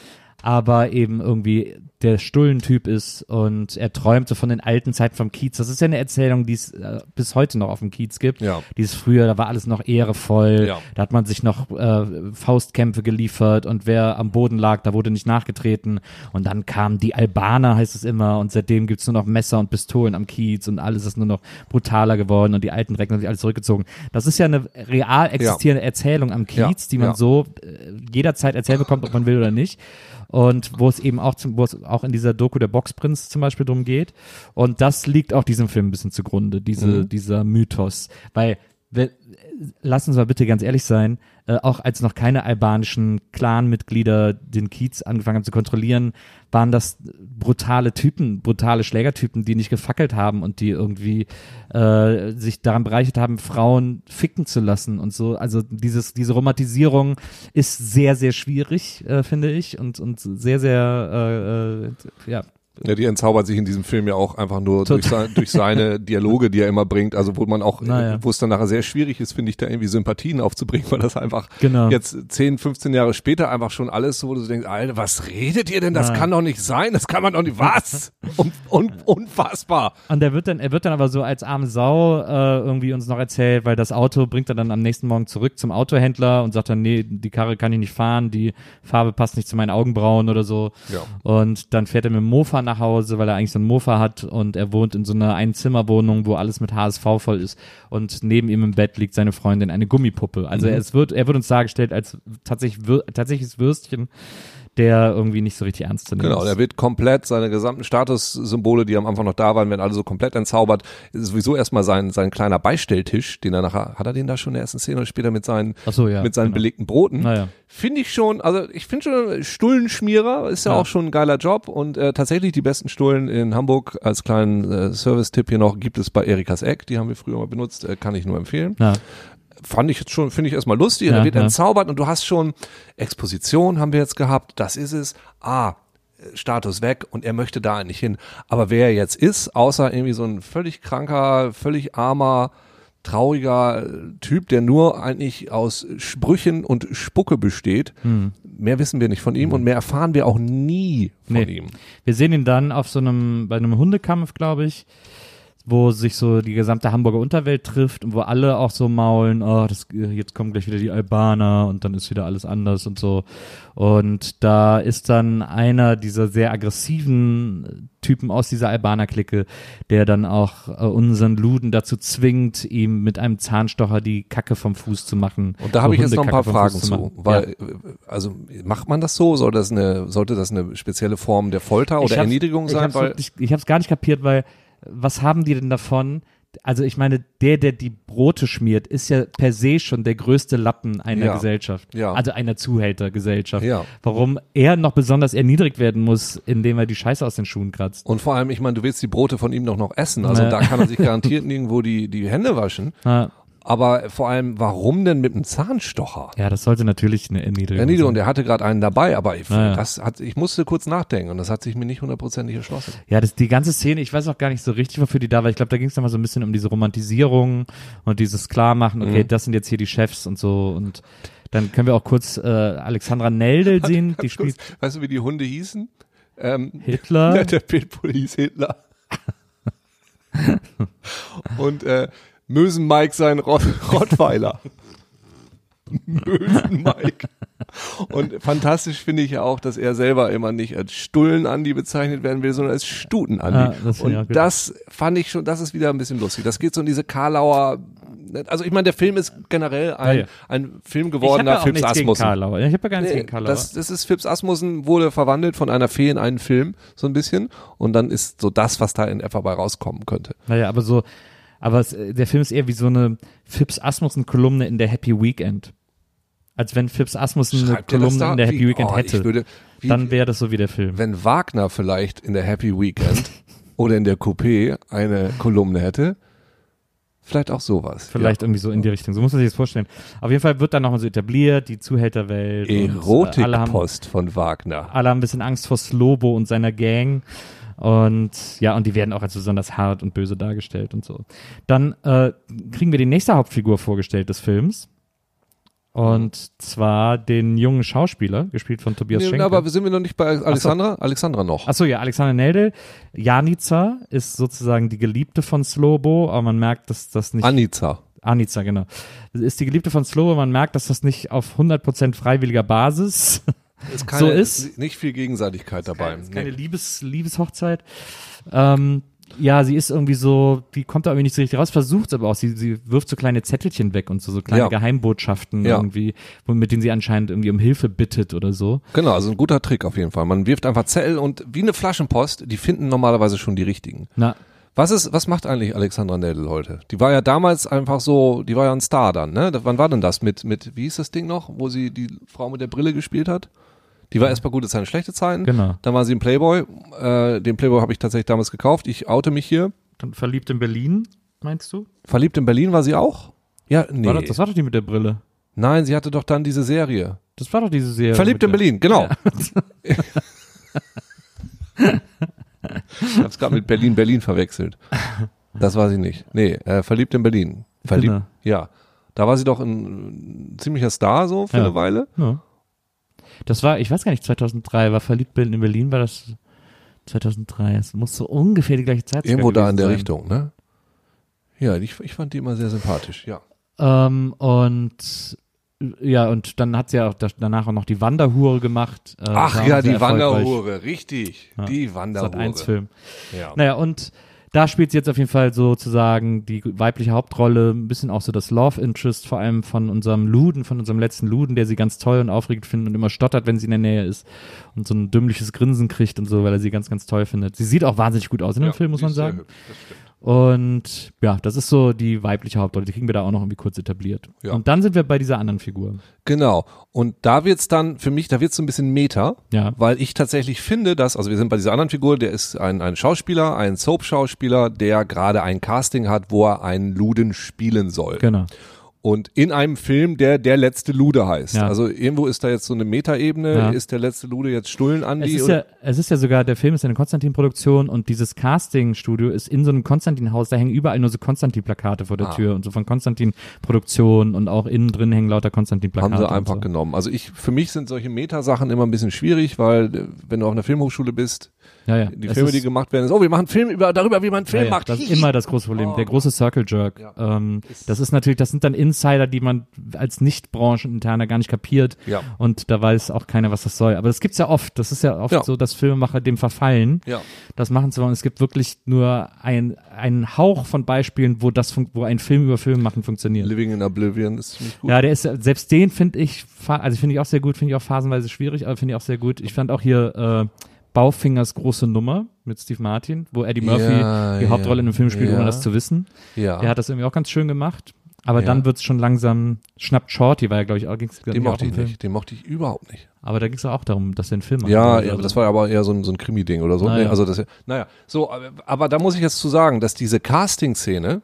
aber eben irgendwie der Stullentyp ist und er träumte von den alten Zeiten vom Kiez. Das ist ja eine Erzählung, die es äh, bis heute noch auf dem Kiez gibt. Ja. Dieses früher, da war alles noch ehrevoll. Ja. Da hat man sich noch äh, Faustkämpfe geliefert und wer am Boden lag, da wurde nicht nachgetreten. Und dann kamen die Albaner, heißt es immer, und seitdem gibt's nur noch Messer und Pistolen am Kiez und alles ist nur noch brutaler geworden und die alten Recken haben sich alles zurückgezogen. Das ist ja eine real existierende Erzählung am Kiez, Ja. die man Ja. so äh, jederzeit erzählt bekommt, ob man will oder nicht. Und wo es eben auch, zum, wo es auch in dieser Doku der Boxprinz zum Beispiel drum geht. Und das liegt auch diesem Film ein bisschen zugrunde, diese, Mhm. dieser Mythos. Weil wir, lass uns mal bitte ganz ehrlich sein, äh, auch als noch keine albanischen Clan-Mitglieder den Kiez angefangen haben zu kontrollieren, waren das brutale Typen, brutale Schlägertypen, die nicht gefackelt haben und die irgendwie äh, sich daran bereichert haben, Frauen ficken zu lassen und so. Also dieses, diese Romantisierung ist sehr, sehr schwierig, äh, finde ich, und, und sehr, sehr, äh, äh, ja, Ja, die entzaubert sich in diesem Film ja auch einfach nur durch, sein, durch seine Dialoge, die er immer bringt. Also wo man auch, Naja. wo es dann nachher sehr schwierig ist, finde ich, da irgendwie Sympathien aufzubringen, weil das einfach Genau. jetzt 10, 15 Jahre später einfach schon alles so, wo du denkst, Alter, was redet ihr denn? Das Naja. kann doch nicht sein, das kann man doch nicht, was? Un, un, unfassbar. Und er wird dann, er wird dann aber so als arme Sau äh, irgendwie uns noch erzählt, weil das Auto bringt er dann am nächsten Morgen zurück zum Autohändler und sagt dann, nee, die Karre kann ich nicht fahren, die Farbe passt nicht zu meinen Augenbrauen oder so. Ja. Und dann fährt er mit dem Mofa nach Hause, weil er eigentlich so ein Mofa hat und er wohnt in so einer Einzimmerwohnung, wo alles mit HSV voll ist und neben ihm im Bett liegt seine Freundin, eine Gummipuppe. Also Mhm. es wird, er wird uns dargestellt als tatsächlich, tatsächliches Würstchen, der irgendwie nicht so richtig ernst zu nehmen Genau, der wird komplett, seine gesamten Statussymbole, die am Anfang noch da waren, werden alle so komplett entzaubert. Ist sowieso erstmal sein, sein kleiner Beistelltisch, den er nachher, hat er den da schon in der ersten Szene oder später mit seinen, so, ja, mit seinen genau. belegten Broten? Naja. Finde ich schon, also ich finde schon, Stullenschmierer ist ja, Ja. auch schon ein geiler Job und äh, tatsächlich die besten Stullen in Hamburg als kleinen äh, Service-Tipp hier noch gibt es bei Erikas Eck, die haben wir früher mal benutzt, äh, kann ich nur empfehlen. Ja. Fand ich jetzt schon, finde ich erstmal lustig, Ja, er wird ja. entzaubert und du hast schon Exposition haben wir jetzt gehabt, das ist es, ah, Status weg und er möchte da eigentlich hin. Aber wer er jetzt ist, außer irgendwie so ein völlig kranker, völlig armer, trauriger äh, Typ, der nur eigentlich aus Sprüchen und Spucke besteht, Hm. mehr wissen wir nicht von ihm und mehr erfahren wir auch nie von Nee. ihm. Wir sehen ihn dann auf so einem, bei einem Hundekampf, glaube ich, wo sich so die gesamte Hamburger Unterwelt trifft und wo alle auch so maulen, oh, das, jetzt kommen gleich wieder die Albaner und dann ist wieder alles anders und so. Und da ist dann einer dieser sehr aggressiven Typen aus dieser Albaner-Clique, der dann auch äh, unseren Luden dazu zwingt, ihm mit einem Zahnstocher die Kacke vom Fuß zu machen. Und da habe ich jetzt noch ein paar Fragen zu, machen. weil äh, also macht man das so? Soll das eine sollte das eine spezielle Form der Folter oder Ich Erniedrigung ich sein? hab's Weil ich habe es gar nicht kapiert, weil was haben die denn davon? Also ich meine, der, der die Brote schmiert, ist ja per se schon der größte Lappen einer Ja. Gesellschaft. Ja. Also einer Zuhältergesellschaft. Ja. Warum er noch besonders erniedrigt werden muss, indem er die Scheiße aus den Schuhen kratzt. und vor allem, ich meine, du willst die Brote von ihm doch noch essen, also Ja. da kann er sich garantiert nirgendwo die die Hände waschen. Ja, Aber vor allem, warum denn mit einem Zahnstocher? ja das sollte natürlich eine Erniedrigung Erniedrigung, sein. der hatte gerade einen dabei, aber ich, Ja, ja. das hat, ich musste kurz nachdenken und das hat sich mir nicht hundertprozentig erschlossen. Ja, das, die ganze Szene, ich weiß auch gar nicht so richtig, wofür die da war. Ich glaube, da ging es nochmal so ein bisschen um diese Romantisierung und dieses Klarmachen, okay, Mhm. das sind jetzt hier die Chefs und so. Und dann können wir auch kurz äh, Alexandra Neldel sehen, die spielt Weißt du, wie die Hunde hießen? Ähm, Hitler. Ja, der Pitbull hieß Hitler. Und äh, Mösen Mike sein Rott Rottweiler. Mösen Mike. Und fantastisch finde ich ja auch, dass er selber immer nicht als Stullen-Andi bezeichnet werden will, sondern als Stuten-Andi. Ah, das Und gut. das fand ich schon, das ist wieder ein bisschen lustig. Das geht so in diese Karlauer, also ich meine, der Film ist generell ein, Ja, ja. ein Film ja auch Phipps Asmussen. Karlauer. Ich habe ja gar nichts Nee, gegen Karlauer. das, das ist Phipps Asmussen wurde verwandelt von einer Fee in einen Film, so ein bisschen. Und dann ist so das, was da in etwa bei rauskommen könnte. naja, aber so, aber es, äh, der Film ist eher wie so eine Phipps Asmussen-Kolumne in der Happy Weekend. Als wenn Phipps Asmussen eine Kolumne in der Happy Wie- Weekend oh, hätte. würde, wie, dann wäre das so wie der Film. wenn Wagner vielleicht in der Happy Weekend oder in der Coupé eine Kolumne hätte, vielleicht auch sowas. Vielleicht irgendwie so in die Richtung. So muss man sich das vorstellen. Auf jeden Fall wird dann nochmal so etabliert, die Zuhälterwelt. ja. äh, Erotikpost von Wagner. alle haben ein bisschen Angst vor Slobo und seiner Gang. Und ja, und die werden auch als besonders hart und böse dargestellt und so. Dann äh, kriegen wir die nächste Hauptfigur vorgestellt des Films. Und zwar den jungen Schauspieler, gespielt von Tobias Nee, Schenker. aber sind wir noch nicht bei Alexandra? Alexandra noch. Achso, ja, Alexander Neldel. Janica ist sozusagen die Geliebte von Slobo, aber man merkt, dass das nicht. Anica. Anica, genau. Ist die Geliebte von Slobo, man merkt, dass das nicht auf 100% freiwilliger Basis Ist So ist- nicht viel Gegenseitigkeit dabei. ist keine Nee. Liebes, Liebeshochzeit. Ähm, ja, sie ist irgendwie so, die kommt da irgendwie nicht so richtig raus, versucht aber auch. Sie, sie wirft so kleine Zettelchen weg und so, so kleine Ja. Geheimbotschaften Ja. irgendwie, mit denen sie anscheinend irgendwie um Hilfe bittet oder so. Genau, also ein guter Trick auf jeden Fall. Man wirft einfach Zettel und wie eine Flaschenpost, die finden normalerweise schon die richtigen. Na, Was ist, was macht eigentlich Alexandra Nedel heute? Die war ja damals einfach so, die war ja ein Star dann, ne? Wann war denn das mit, mit, wie hieß das Ding noch, wo sie die Frau mit der Brille gespielt hat? Die war erst mal gute Zeiten, schlechte Zeiten. Genau. Dann war sie im Playboy. Äh, den Playboy habe ich tatsächlich damals gekauft. Ich oute mich hier. Dann verliebt in Berlin, meinst du? Verliebt in Berlin war sie auch? Ja, nee. War das, das war doch die mit der Brille. Nein, sie hatte doch dann diese Serie. Das war doch diese Serie. Verliebt in der- Berlin, genau. ich hab's gerade mit Berlin Berlin verwechselt. Das war sie nicht. Nee, äh, verliebt in Berlin. Verliebt. Genau. Ja. Da war sie doch ein, ein ziemlicher Star so für Ja. eine Weile. Ja. Das war, ich weiß gar nicht, 2003 war Verliebt in Berlin, war das 2003. Es muss so ungefähr die gleiche Zeit Irgendwo sogar da in der gewesen Richtung, ne? Ja, ich, ich fand die immer sehr sympathisch, ja. Ähm, und ja, und dann hat sie ja auch das, danach auch noch die Wanderhure gemacht. Äh, Ach ja, die. Wanderhure, richtig. Ja. Die Wanderhure. Sat 1 Film. Ja. Naja, und da spielt sie jetzt auf jeden Fall sozusagen die weibliche Hauptrolle, ein bisschen auch so das Love Interest, vor allem von unserem Luden, von unserem letzten Luden, der sie ganz toll und aufregend findet und immer stottert, wenn sie in der Nähe ist und so ein dümmliches Grinsen kriegt und so, weil er sie ganz, ganz toll findet. Sie sieht auch wahnsinnig gut aus in dem Ja, Film, muss man sagen. hübsch, das stimmt. Und ja, das ist so die weibliche Hauptrolle, die kriegen wir da auch noch irgendwie kurz etabliert. Ja. Und dann sind wir bei dieser anderen Figur. Genau. Und da wird's dann, für mich, da wird's so ein bisschen Meta, Ja. weil ich tatsächlich finde, dass, also wir sind bei dieser anderen Figur, der ist ein, ein Schauspieler, ein Soap-Schauspieler, der gerade ein Casting hat, wo er einen Luden spielen soll. Genau. Und in einem Film, der der letzte Lude heißt. Ja. Also irgendwo ist da jetzt so eine Metaebene, Ja. ist der letzte Lude jetzt Stullen Es Andi ist, oder ja, es ist ja sogar, der Film ist ja eine Konstantin-Produktion und dieses Casting-Studio ist in so einem Konstantin-Haus, da hängen überall nur so Konstantin-Plakate vor der Ah. Tür und so von Konstantin-Produktion und auch innen drin hängen lauter Konstantin-Plakate. haben sie einfach so. genommen. Also ich, für mich sind solche Metasachen immer ein bisschen schwierig, weil äh, wenn du auf einer Filmhochschule bist, Ja, ja. die Es Filme, ist, die gemacht werden, ist, oh, wir machen einen Film über, darüber, wie man einen Film ja, macht. Das ist immer das große Problem. Der große Circle Jerk. Ja. Ähm, das ist natürlich, das sind dann Insider, die man als Nicht-Brancheninterner gar nicht kapiert. Ja. Und da weiß auch keiner, was das soll. Aber das gibt's ja oft. Das ist ja oft so, dass Filmemacher dem verfallen. Ja. Das machen zu wollen. Es gibt wirklich nur ein, einen Hauch von Beispielen, wo das, wo ein Film über Film machen funktioniert. Living in Oblivion ist ziemlich gut. Ja, der ist selbst den finde ich, also finde ich auch sehr gut, finde ich auch phasenweise schwierig, aber finde ich auch sehr gut. Ich fand auch hier äh, Baufingers große Nummer mit Steve Martin, wo Eddie Murphy Ja, die Hauptrolle in einem Film spielt, ohne das zu wissen. ja. Der hat das irgendwie auch ganz schön gemacht. Aber Ja. dann wird's schon langsam, schnappt Shorty, war ja, glaube ich, auch, ging's, glaub den mochte ich nicht. Den mochte ich überhaupt nicht. Aber da ging's auch darum, dass er einen Film macht. Ja, ja, das war aber eher so ein, so ein Krimi-Ding oder so. Ah, nee, ja. Also das, naja, so, aber, aber da muss ich jetzt zu sagen, dass diese Casting-Szene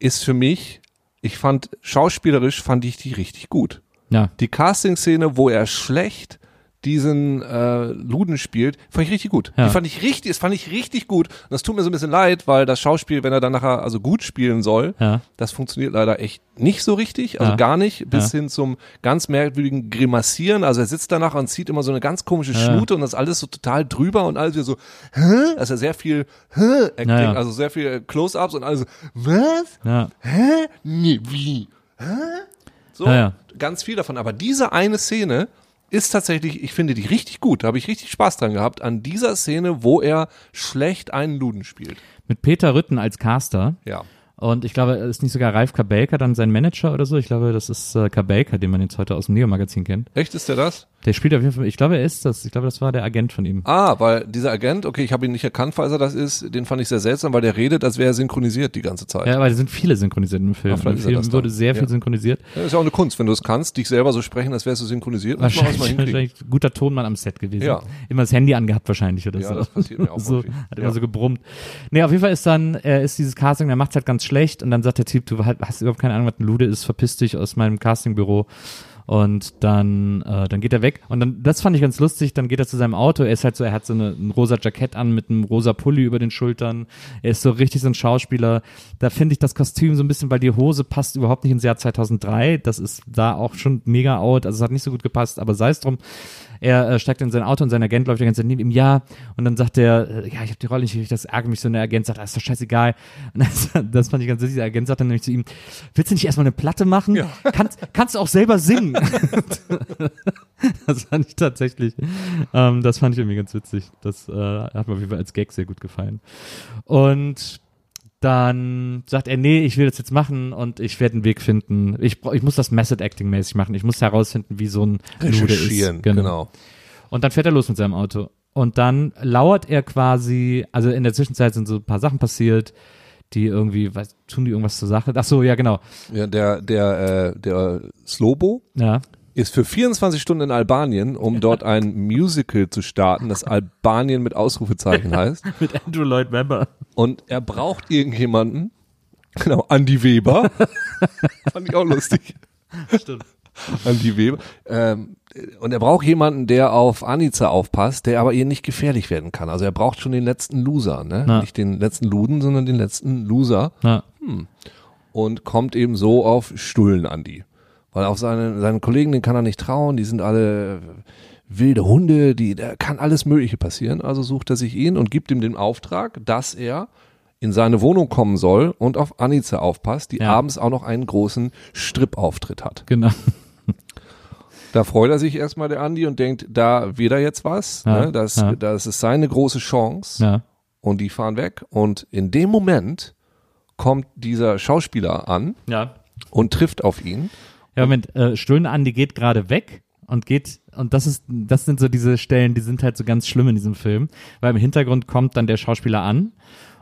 ist für mich, ich fand, schauspielerisch fand ich die richtig gut. ja, Die Casting-Szene, wo er schlecht diesen äh, Luden spielt, fand ich richtig gut. Ja. Die fand ich richtig, das fand ich richtig gut. Und das tut mir so ein bisschen leid, weil das Schauspiel, wenn er dann nachher also gut spielen soll, ja, das funktioniert leider echt nicht so richtig, also Ja. gar nicht, bis hin zum ganz merkwürdigen Grimassieren. Also er sitzt danach und zieht immer so eine ganz komische. Schnute und das alles so total drüber und alles wieder so, hä? Also sehr viel hä? Acting, also sehr viel Close-Ups und alles so, was? Hä? Nee, wie? Hä? So, ganz viel davon. Aber diese eine Szene ist tatsächlich, ich finde die richtig gut. Da habe ich richtig Spaß dran gehabt, an dieser Szene, wo er schlecht einen Luden spielt. mit Peter Rütten als Caster. Ja. Und ich glaube, ist nicht sogar Ralf Kabelka dann sein Manager oder so? Ich glaube, das ist äh, Kabelka, den man jetzt heute aus dem Neo-Magazin kennt. Echt, ist der das? Der spielt auf jeden Fall, ich glaube, er ist das. Ich glaube, das war der Agent von ihm. Ah, weil dieser Agent, okay, ich habe ihn nicht erkannt, falls er das ist, den fand ich sehr seltsam, weil der redet, als wäre er synchronisiert die ganze Zeit. Ja, es sind viele synchronisiert im Film. Vielleicht Im Film wurde sehr viel Ja. synchronisiert. Ja, ist ja auch eine Kunst, wenn du es kannst, dich selber so sprechen, als wärst du synchronisiert, Wahrscheinlich, mal wahrscheinlich guter Tonmann am Set gewesen. Ja. Immer das Handy angehabt wahrscheinlich oder Ja, so. das passiert mir auch so, häufig. Hat Ja. immer so gebrummt. Nee, auf jeden Fall ist dann, er ist dieses Casting, der macht's halt ganz schlecht und dann sagt der Typ, du hast überhaupt keine Ahnung, was ein Lude ist, verpiss dich aus meinem Castingbüro. Und dann, äh, dann geht er weg. Und dann, das fand ich ganz lustig, dann geht er zu seinem Auto. Er ist halt so, er hat so eine, ein rosa Jackett an mit einem rosa Pulli über den Schultern. Er ist so richtig so ein Schauspieler. Da finde ich das Kostüm so ein bisschen, weil die Hose passt überhaupt nicht ins Jahr 2003. Das ist da auch schon mega out. Also es hat nicht so gut gepasst, aber sei es drum. Er äh, steigt in sein Auto und sein Agent läuft die ganze Zeit neben ihm, ja. Und dann sagt er, äh, ja, ich habe die Rolle nicht gekriegt, das ärgert mich so. Und der Agent sagt, ah, ist doch scheißegal. Und das, das fand ich ganz lustig. Der Agent sagt dann nämlich zu ihm, willst du nicht erstmal eine Platte machen? Ja. Kannst, kannst du auch selber singen? das fand ich tatsächlich, ähm, das fand ich irgendwie ganz witzig. Das äh, hat mir auf jeden Fall als Gag sehr gut gefallen. Und dann sagt er, nee, ich will das jetzt machen und ich werde einen Weg finden. Ich, ich muss das Method Acting mäßig machen. Ich muss herausfinden, wie so ein Lude ist. genau. Und dann fährt er los mit seinem Auto. und dann lauert er quasi, also in der Zwischenzeit sind so ein paar Sachen passiert, die irgendwie, was, tun die irgendwas zur Sache? Ach so, ja, genau. Ja, der, der, äh, der Slobo Ja. Ist für 24 Stunden in Albanien, um dort ein Musical zu starten, das Albanien mit Ausrufezeichen heißt. Mit Andrew Lloyd Webber. Und er braucht irgendjemanden, genau, Andy Weber. Fand ich auch lustig. Stimmt. Andy Weber. Ähm, und er braucht jemanden, der auf Anica aufpasst, der aber ihr nicht gefährlich werden kann. Also er braucht schon den letzten Loser, ne? Na. Nicht den letzten Luden, sondern den letzten Loser. Ja. und kommt eben so auf Stullen Andi. Weil auf seine, seinen Kollegen, den kann er nicht trauen, die sind alle wilde Hunde, die, da kann alles Mögliche passieren. Also sucht er sich ihn und gibt ihm den Auftrag, dass er in seine Wohnung kommen soll und auf Anica aufpasst, die Ja. abends auch noch einen großen Strippauftritt hat. Genau. Da freut er sich erstmal der Andi und denkt, da wird er jetzt was. Ja, ne? das, ja. das ist seine große Chance. Ja. Und die fahren weg. Und in dem Moment kommt dieser Schauspieler an und trifft auf ihn. Ja, Moment, äh, Stullen Andi geht gerade weg und geht, und das ist, das sind so diese Stellen, die sind halt so ganz schlimm in diesem Film, weil im Hintergrund kommt dann der Schauspieler an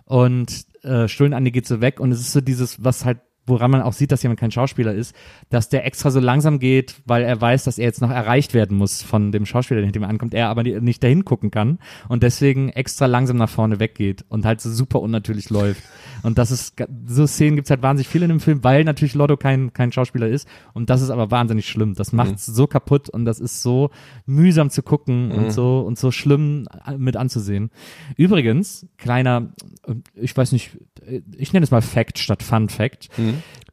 und äh, Stullen Andi geht so weg und es ist so dieses, was halt, woran man auch sieht, dass jemand kein Schauspieler ist, dass der extra so langsam geht, weil er weiß, dass er jetzt noch erreicht werden muss von dem Schauspieler, der hinter ihm ankommt, er aber ni- nicht dahin gucken kann und deswegen extra langsam nach vorne weggeht und halt so super unnatürlich läuft. Und das ist, so Szenen gibt's halt wahnsinnig viele in dem Film, weil natürlich Lotto kein, kein Schauspieler ist. Und das ist aber wahnsinnig schlimm. Das macht's so kaputt und das ist so mühsam zu gucken und so, und so schlimm äh, mit anzusehen. Übrigens, kleiner, äh, ich weiß nicht, äh, ich nenne es mal Fact statt Fun Fact.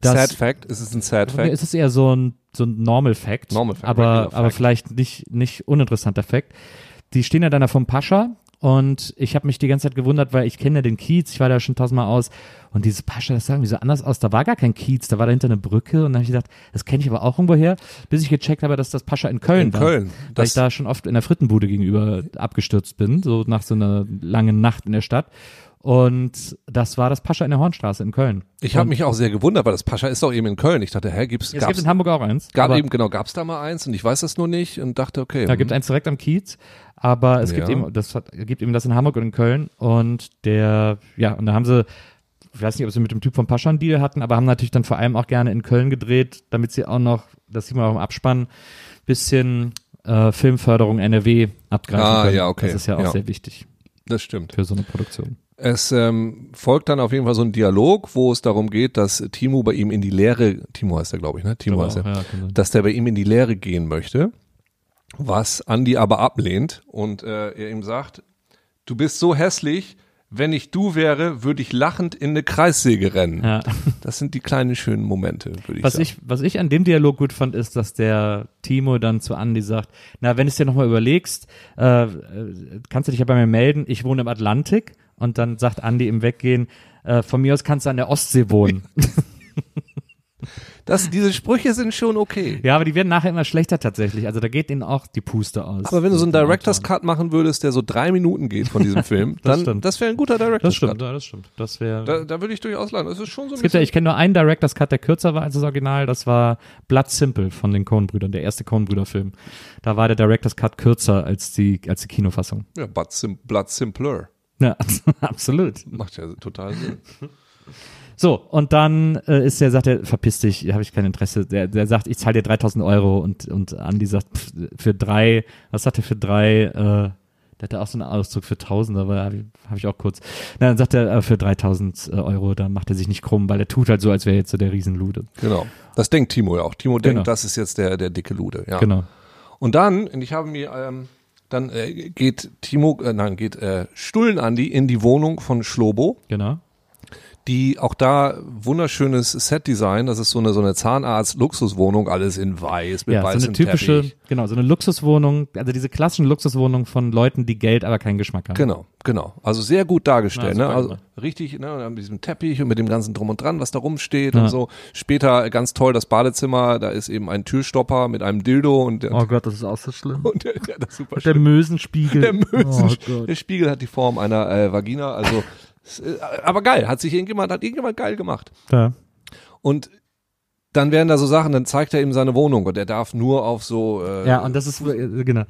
Das- sad Fact, es ist ein Sad Fact. Es ist eher so ein, so ein Normal Fact. Normal Fact, aber, regular aber Fact. vielleicht nicht, nicht uninteressanter Fact. Die stehen ja dann da vom Pascha und ich habe mich die ganze Zeit gewundert, weil ich kenne ja den Kiez, ich war da schon tausendmal aus und dieses Pascha, das sah irgendwie so anders aus. Da war gar kein Kiez, da war dahinter eine Brücke und dann habe ich gedacht, das kenne ich aber auch irgendwo her, bis ich gecheckt habe, dass das Pascha in Köln In war. Köln. Weil Das- ich da schon oft in der Frittenbude gegenüber abgestürzt bin, so nach so einer langen Nacht in der Stadt. Und das war das Pascha in der Hornstraße in Köln. Ich habe mich auch sehr gewundert, weil das Pascha ist doch eben in Köln. Ich dachte, hä, gibt's, Es gibt gab's, in Hamburg auch eins. gab eben, genau, gab's da mal eins und ich weiß das nur nicht und dachte, okay. Da gibt hm, eins direkt am Kiez, aber es gibt Ja. eben, das hat, gibt eben das in Hamburg und in Köln und der, ja, und da haben sie, ich weiß nicht, ob sie mit dem Typ von Pascha einen Deal hatten, aber haben natürlich dann vor allem auch gerne in Köln gedreht, damit sie auch noch, das sieht man auch im Abspann, bisschen äh, Filmförderung NRW abgreifen Ah, können. ja, okay. Das ist ja auch Ja. sehr wichtig das stimmt. für so eine Produktion. Es ähm, folgt dann auf jeden Fall so ein Dialog, wo es darum geht, dass Timo bei ihm in die Lehre, Timo heißt er, glaube ich, ne? Timo heißt er. ja, dass der bei ihm in die Lehre gehen möchte, was Andy aber ablehnt und äh, er ihm sagt, du bist so hässlich, wenn ich du wäre, würde ich lachend in eine Kreissäge rennen. ja. Das sind die kleinen schönen Momente, würde ich Was sagen. ich, was ich an dem Dialog gut fand, ist, dass der Timo dann zu Andy sagt, na, wenn du es dir nochmal überlegst, äh, äh, kannst du dich ja bei mir melden, ich wohne im Atlantik. Und dann sagt Andy im Weggehen, äh, von mir aus kannst du an der Ostsee wohnen. das, diese Sprüche sind schon okay. ja, aber die werden nachher immer schlechter tatsächlich. Also da geht ihnen auch die Puste aus. Aber wenn du so einen Director's. Cut machen würdest, der so drei Minuten geht von diesem Film, Das dann stimmt. das wäre ein guter Director's Das stimmt, Cut. ja, das stimmt. Das wäre. Da, da würde ich durchaus lachen. Das ist schon so ein Es gibt ja, ich kenne nur einen Director's Cut, der kürzer war als das Original. Das war Blood Simple von den Coen-Brüdern, der erste Coen-Brüder-Film. Da war der Director's Cut kürzer als die, als die Kinofassung. ja, but sim, blood simpler. Ja, absolut. Macht ja total Sinn. So, und dann äh, ist der, sagt er, verpiss dich, habe ich kein Interesse. Der, der sagt, ich zahle dir 3000 Euro und, und Andi sagt, pff, für drei, was sagt er für drei, äh, der hatte auch so einen Ausdruck für 1000, aber habe ich, hab ich auch kurz. Na, dann sagt er, äh, für 3000 Euro, da macht er sich nicht krumm, weil er tut halt so, als wäre jetzt so der Riesenlude. Genau. Das denkt Timo ja auch. Timo Genau. denkt, das ist jetzt der, der dicke Lude. Ja. Genau. Und dann, und ich habe mir, ähm, dann äh, geht Timo, äh, nein, geht äh, Stullen Andi in die Wohnung von Schlobo, Genau. Die auch da wunderschönes Setdesign, das ist so eine so eine Zahnarzt-Luxuswohnung, alles in weiß mit Ja, so weißem eine typische, Teppich. genau, so eine Luxuswohnung, also diese klassischen Luxuswohnungen von Leuten, die Geld, aber keinen Geschmack haben. Genau, genau. Also sehr gut dargestellt, Ja, ne? Also richtig, ne? Mit diesem Teppich und mit dem ganzen Drum und Dran, was da rumsteht Ja. und so. Später ganz toll das Badezimmer, da ist eben ein Türstopper mit einem Dildo und der, Oh Gott, das ist auch so schlimm. und der, der das ist super Der Mösenspiegel. Der Mösen, Oh Gott. der Spiegel hat die Form einer äh, Vagina, also aber geil, hat sich irgendjemand hat irgendjemand geil gemacht. Ja. Und dann werden da so Sachen, dann zeigt er ihm seine Wohnung und er darf nur auf so äh, Ja, und das ist, äh, genau.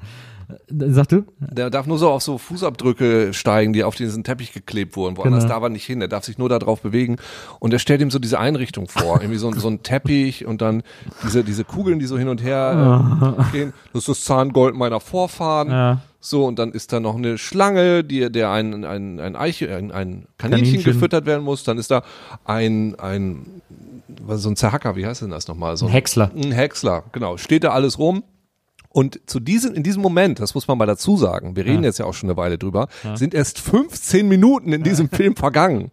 Sag du? Der darf nur so auf so Fußabdrücke steigen, die auf diesen Teppich geklebt wurden. Woanders Genau. darf er nicht hin. Der darf sich nur da drauf bewegen. Und er stellt ihm so diese Einrichtung vor. Irgendwie so, ein- so ein Teppich und dann diese, diese Kugeln, die so hin und her äh, gehen. Das ist das Zahngold meiner Vorfahren. Ja. So, und dann ist da noch eine Schlange, die, der ein, ein, ein Eiche, ein, ein Kaninchen, Kaninchen. gefüttert werden muss. Dann ist da ein, ein, was, so ein Zerhacker, wie heißt denn das nochmal? So Ein Häcksler. Ein Häcksler, genau. Steht da alles rum. Und zu diesem, in diesem Moment, das muss man mal dazu sagen, wir reden Ja. jetzt ja auch schon eine Weile drüber, sind erst 15 Minuten in diesem Film vergangen.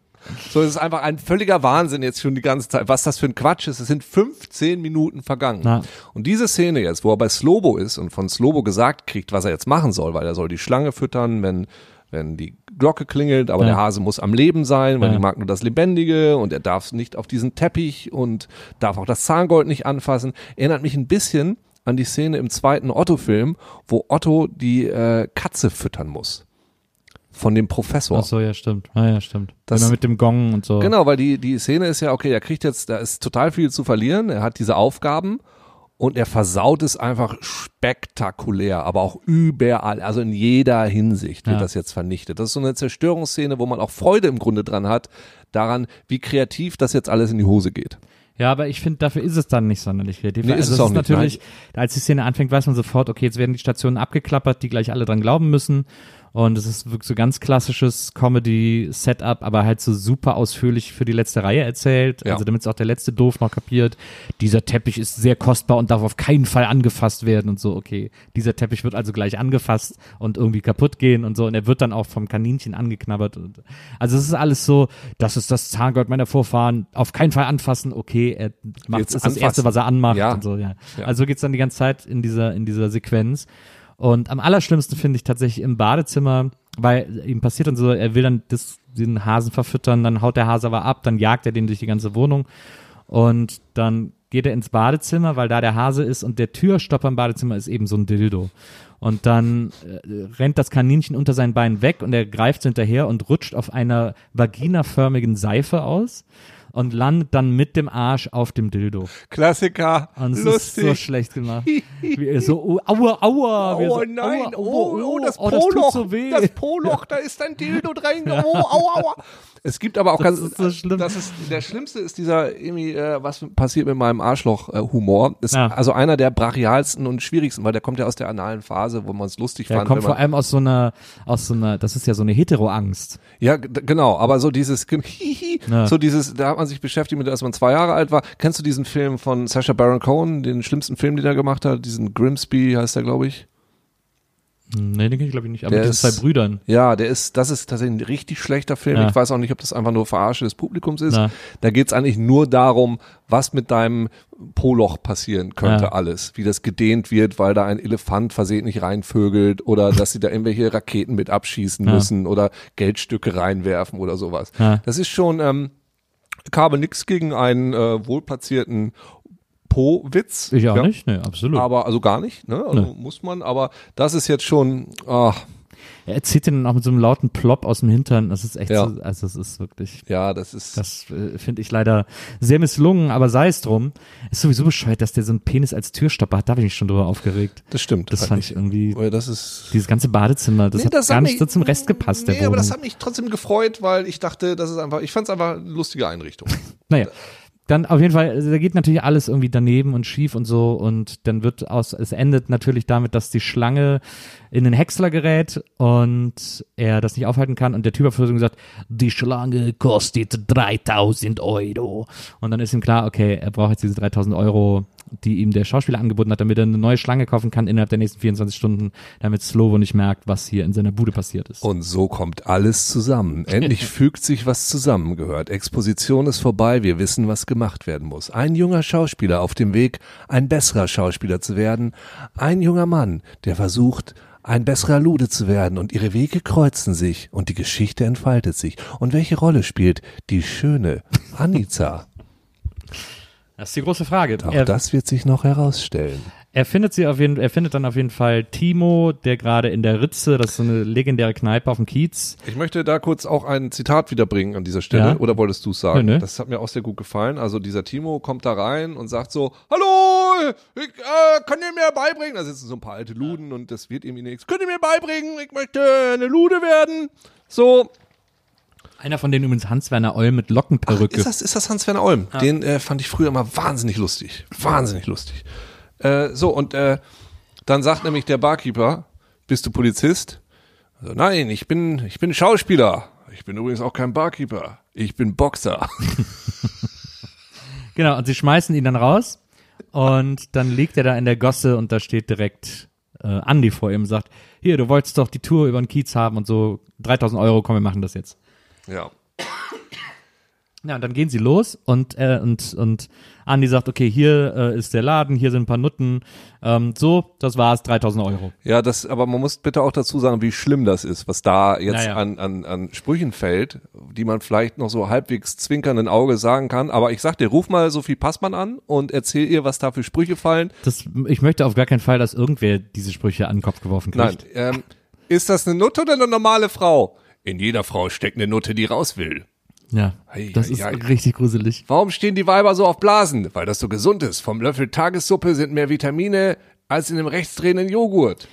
So, es ist einfach ein völliger Wahnsinn jetzt schon die ganze Zeit. Was das für ein Quatsch ist. Es sind 15 Minuten vergangen. Ja. Und diese Szene jetzt, wo er bei Slobo ist und von Slobo gesagt kriegt, was er jetzt machen soll, weil er soll die Schlange füttern, wenn, wenn die Glocke klingelt, aber Ja. der Hase muss am Leben sein, weil Ja. die mag nur das Lebendige und er darf nicht auf diesen Teppich und darf auch das Zahngold nicht anfassen. Erinnert mich ein bisschen an die Szene im zweiten Otto-Film, wo Otto die äh, Katze füttern muss. Von dem Professor. Ach so, ja, stimmt. Ja, ja, stimmt. Das- Immer mit dem Gong und so. Genau, weil die, die Szene ist ja, okay, er kriegt jetzt, da ist total viel zu verlieren, er hat diese Aufgaben und er versaut es einfach spektakulär, aber auch überall, also in jeder Hinsicht wird Ja. das jetzt vernichtet. Das ist so eine Zerstörungsszene, wo man auch Freude im Grunde dran hat, daran, wie kreativ das jetzt alles in die Hose geht. Ja, aber ich finde, dafür ist es dann nicht sonderlich kreativ. Nee, also ist es auch ist nicht, natürlich, als die Szene anfängt, weiß man sofort, okay, jetzt werden die Stationen abgeklappert, die gleich alle dran glauben müssen. Und es ist wirklich so ganz klassisches Comedy-Setup, aber halt so super ausführlich für die letzte Reihe erzählt. Ja. Also damit es auch der letzte Doof noch kapiert. Dieser Teppich ist sehr kostbar und darf auf keinen Fall angefasst werden und so. Okay, dieser Teppich wird also gleich angefasst und irgendwie kaputt gehen und so. Und er wird dann auch vom Kaninchen angeknabbert. Und, also es ist alles so, das ist das Zahngold meiner Vorfahren. Auf keinen Fall anfassen. Okay, er macht, Jetzt ist das. Erste, was er anmacht Ja. und so, ja. Ja. Also geht's dann die ganze Zeit in dieser, in dieser Sequenz. Und am allerschlimmsten finde ich tatsächlich im Badezimmer, weil ihm passiert dann so, er will dann das, den Hasen verfüttern, dann haut der Hase aber ab, dann jagt er den durch die ganze Wohnung und dann geht er ins Badezimmer, weil da der Hase ist und der Türstopper im Badezimmer ist eben so ein Dildo. Und dann äh, rennt das Kaninchen unter seinen Beinen weg und er greift hinterher und rutscht auf einer vaginaförmigen Seife aus und landet dann mit dem Arsch auf dem Dildo. Klassiker, Und es ist so schlecht gemacht. Wie so, oh, aua, aua. Oh so, nein, aua, oh, oh, das oh, das tut Poloch, so weh. das Poloch, da ist ein Dildo drin, oh, aua, aua. Es gibt aber auch Das ganz, ist so schlimm. das ist, der Schlimmste ist dieser, irgendwie, äh, was passiert mit meinem Arschloch-Humor, ist Ja. also einer der brachialsten und schwierigsten, weil der kommt ja aus der analen Phase, wo man es lustig Er fand. kommt wenn vor allem aus so einer, aus so einer, das ist ja so eine Hetero-Angst. ja, genau, aber so dieses, hihi, Ja. so dieses, da hat man sich beschäftigt mit, als man zwei Jahre alt war. Kennst du diesen Film von Sacha Baron Cohen, den schlimmsten Film, den er gemacht hat, diesen Grimsby heißt der, glaube ich? Nee, den kenn ich glaube ich nicht, aber Der mit den ist- zwei Brüdern. Ja, der ist, das ist tatsächlich ein richtig schlechter Film. Ja. Ich weiß auch nicht, ob das einfach nur Verarsche des Publikums ist. Na. Da geht's eigentlich nur darum, was mit deinem Poloch passieren könnte Ja. alles. Wie das gedehnt wird, weil da ein Elefant versehentlich reinvögelt oder dass sie da irgendwelche Raketen mit abschießen Ja. müssen oder Geldstücke reinwerfen oder sowas. Das ist schon, ähm, habe nix gegen einen äh, wohlplatzierten Po-Witz. Ich auch Ja. nicht, nee, absolut. Aber, also gar nicht, ne? Also Nee. muss man, aber das ist jetzt schon, ah, er zieht den dann auch mit so einem lauten Plop aus dem Hintern. Das ist echt Ja. so, also das ist wirklich, ja, das ist. das äh, finde ich leider sehr misslungen, aber sei es drum. Ist sowieso bescheuert, dass der so einen Penis als Türstopper hat. Da bin ich schon drüber aufgeregt. Das stimmt. Das fand nicht. ich irgendwie, Weil Das ist. dieses ganze Badezimmer, das Nee, hat das gar hat nicht mich- so zum Rest gepasst, Nee, aber das hat mich trotzdem gefreut, weil ich dachte, das ist einfach, ich fand es einfach eine lustige Einrichtung. Naja. Dann auf jeden Fall, also da geht natürlich alles irgendwie daneben und schief und so und dann wird aus, es endet natürlich damit, dass die Schlange in den Häcksler gerät und er das nicht aufhalten kann und der Typ auf Versuchung sagt, die Schlange kostet 3000 Euro. Und dann ist ihm klar, okay, er braucht jetzt diese 3000 Euro, die ihm der Schauspieler angeboten hat, damit er eine neue Schlange kaufen kann innerhalb der nächsten 24 Stunden, damit Slovo nicht merkt, was hier in seiner Bude passiert ist. Und so kommt alles zusammen. Endlich fügt sich, was zusammengehört. Exposition ist vorbei, wir wissen, was gemacht werden muss. Ein junger Schauspieler auf dem Weg, ein besserer Schauspieler zu werden. Ein junger Mann, der versucht, ein besserer Lude zu werden und ihre Wege kreuzen sich und die Geschichte entfaltet sich. Und welche Rolle spielt die schöne Anita? Das ist die große Frage. Auch Er, das wird sich noch herausstellen. er findet sie auf jeden er findet dann auf jeden Fall Timo, der gerade in der Ritze, das ist so eine legendäre Kneipe auf dem Kiez. Ich möchte da kurz auch ein Zitat wiederbringen an dieser Stelle. Ja. Oder wolltest du es sagen? Nö, nö. Das hat mir auch sehr gut gefallen. Also dieser Timo kommt da rein und sagt so, Hallo, ich äh, kann ihr mir beibringen? Da sitzen so ein paar alte Luden und das wird ihm nichts. Könnt ihr mir beibringen? Ich möchte eine Lude werden. So, Einer von denen übrigens Hans-Werner Eul mit Lockenperücke. ist das, ist das Hans-Werner Olm? Den äh, fand ich früher immer wahnsinnig lustig. Wahnsinnig lustig. Äh, so, und äh, dann sagt nämlich der Barkeeper, bist du Polizist? Also, nein, ich bin, ich bin Schauspieler. Ich bin übrigens auch kein Barkeeper. Ich bin Boxer. Genau, und sie schmeißen ihn dann raus und dann liegt er da in der Gosse und da steht direkt äh, Andi vor ihm und sagt, hier, du wolltest doch die Tour über den Kiez haben und so 3000 Euro, komm, wir machen das jetzt. Ja. Ja, und dann gehen sie los und, äh, und, und Andi sagt, okay, hier äh, ist der Laden, hier sind ein paar Nutten, ähm, so, das war's, 3000 Euro. Ja, das, aber man muss bitte auch dazu sagen, wie schlimm das ist, was da jetzt Naja. an, an, an Sprüchen fällt, die man vielleicht noch so halbwegs zwinkernden Auge sagen kann. Aber ich sag dir, ruf mal Sophie Passmann an und erzähl ihr, was da für Sprüche fallen. Das, ich möchte auf gar keinen Fall, dass irgendwer diese Sprüche an den Kopf geworfen Nein, kriegt. ähm, ist das eine Nutte oder eine normale Frau? In jeder Frau steckt eine Nutte, die raus will. Ja, Ei, das ei, ist ei. richtig gruselig. Warum stehen die Weiber so auf Blasen? Weil das so gesund ist. Vom Löffel Tagessuppe sind mehr Vitamine als in einem rechtsdrehenden Joghurt.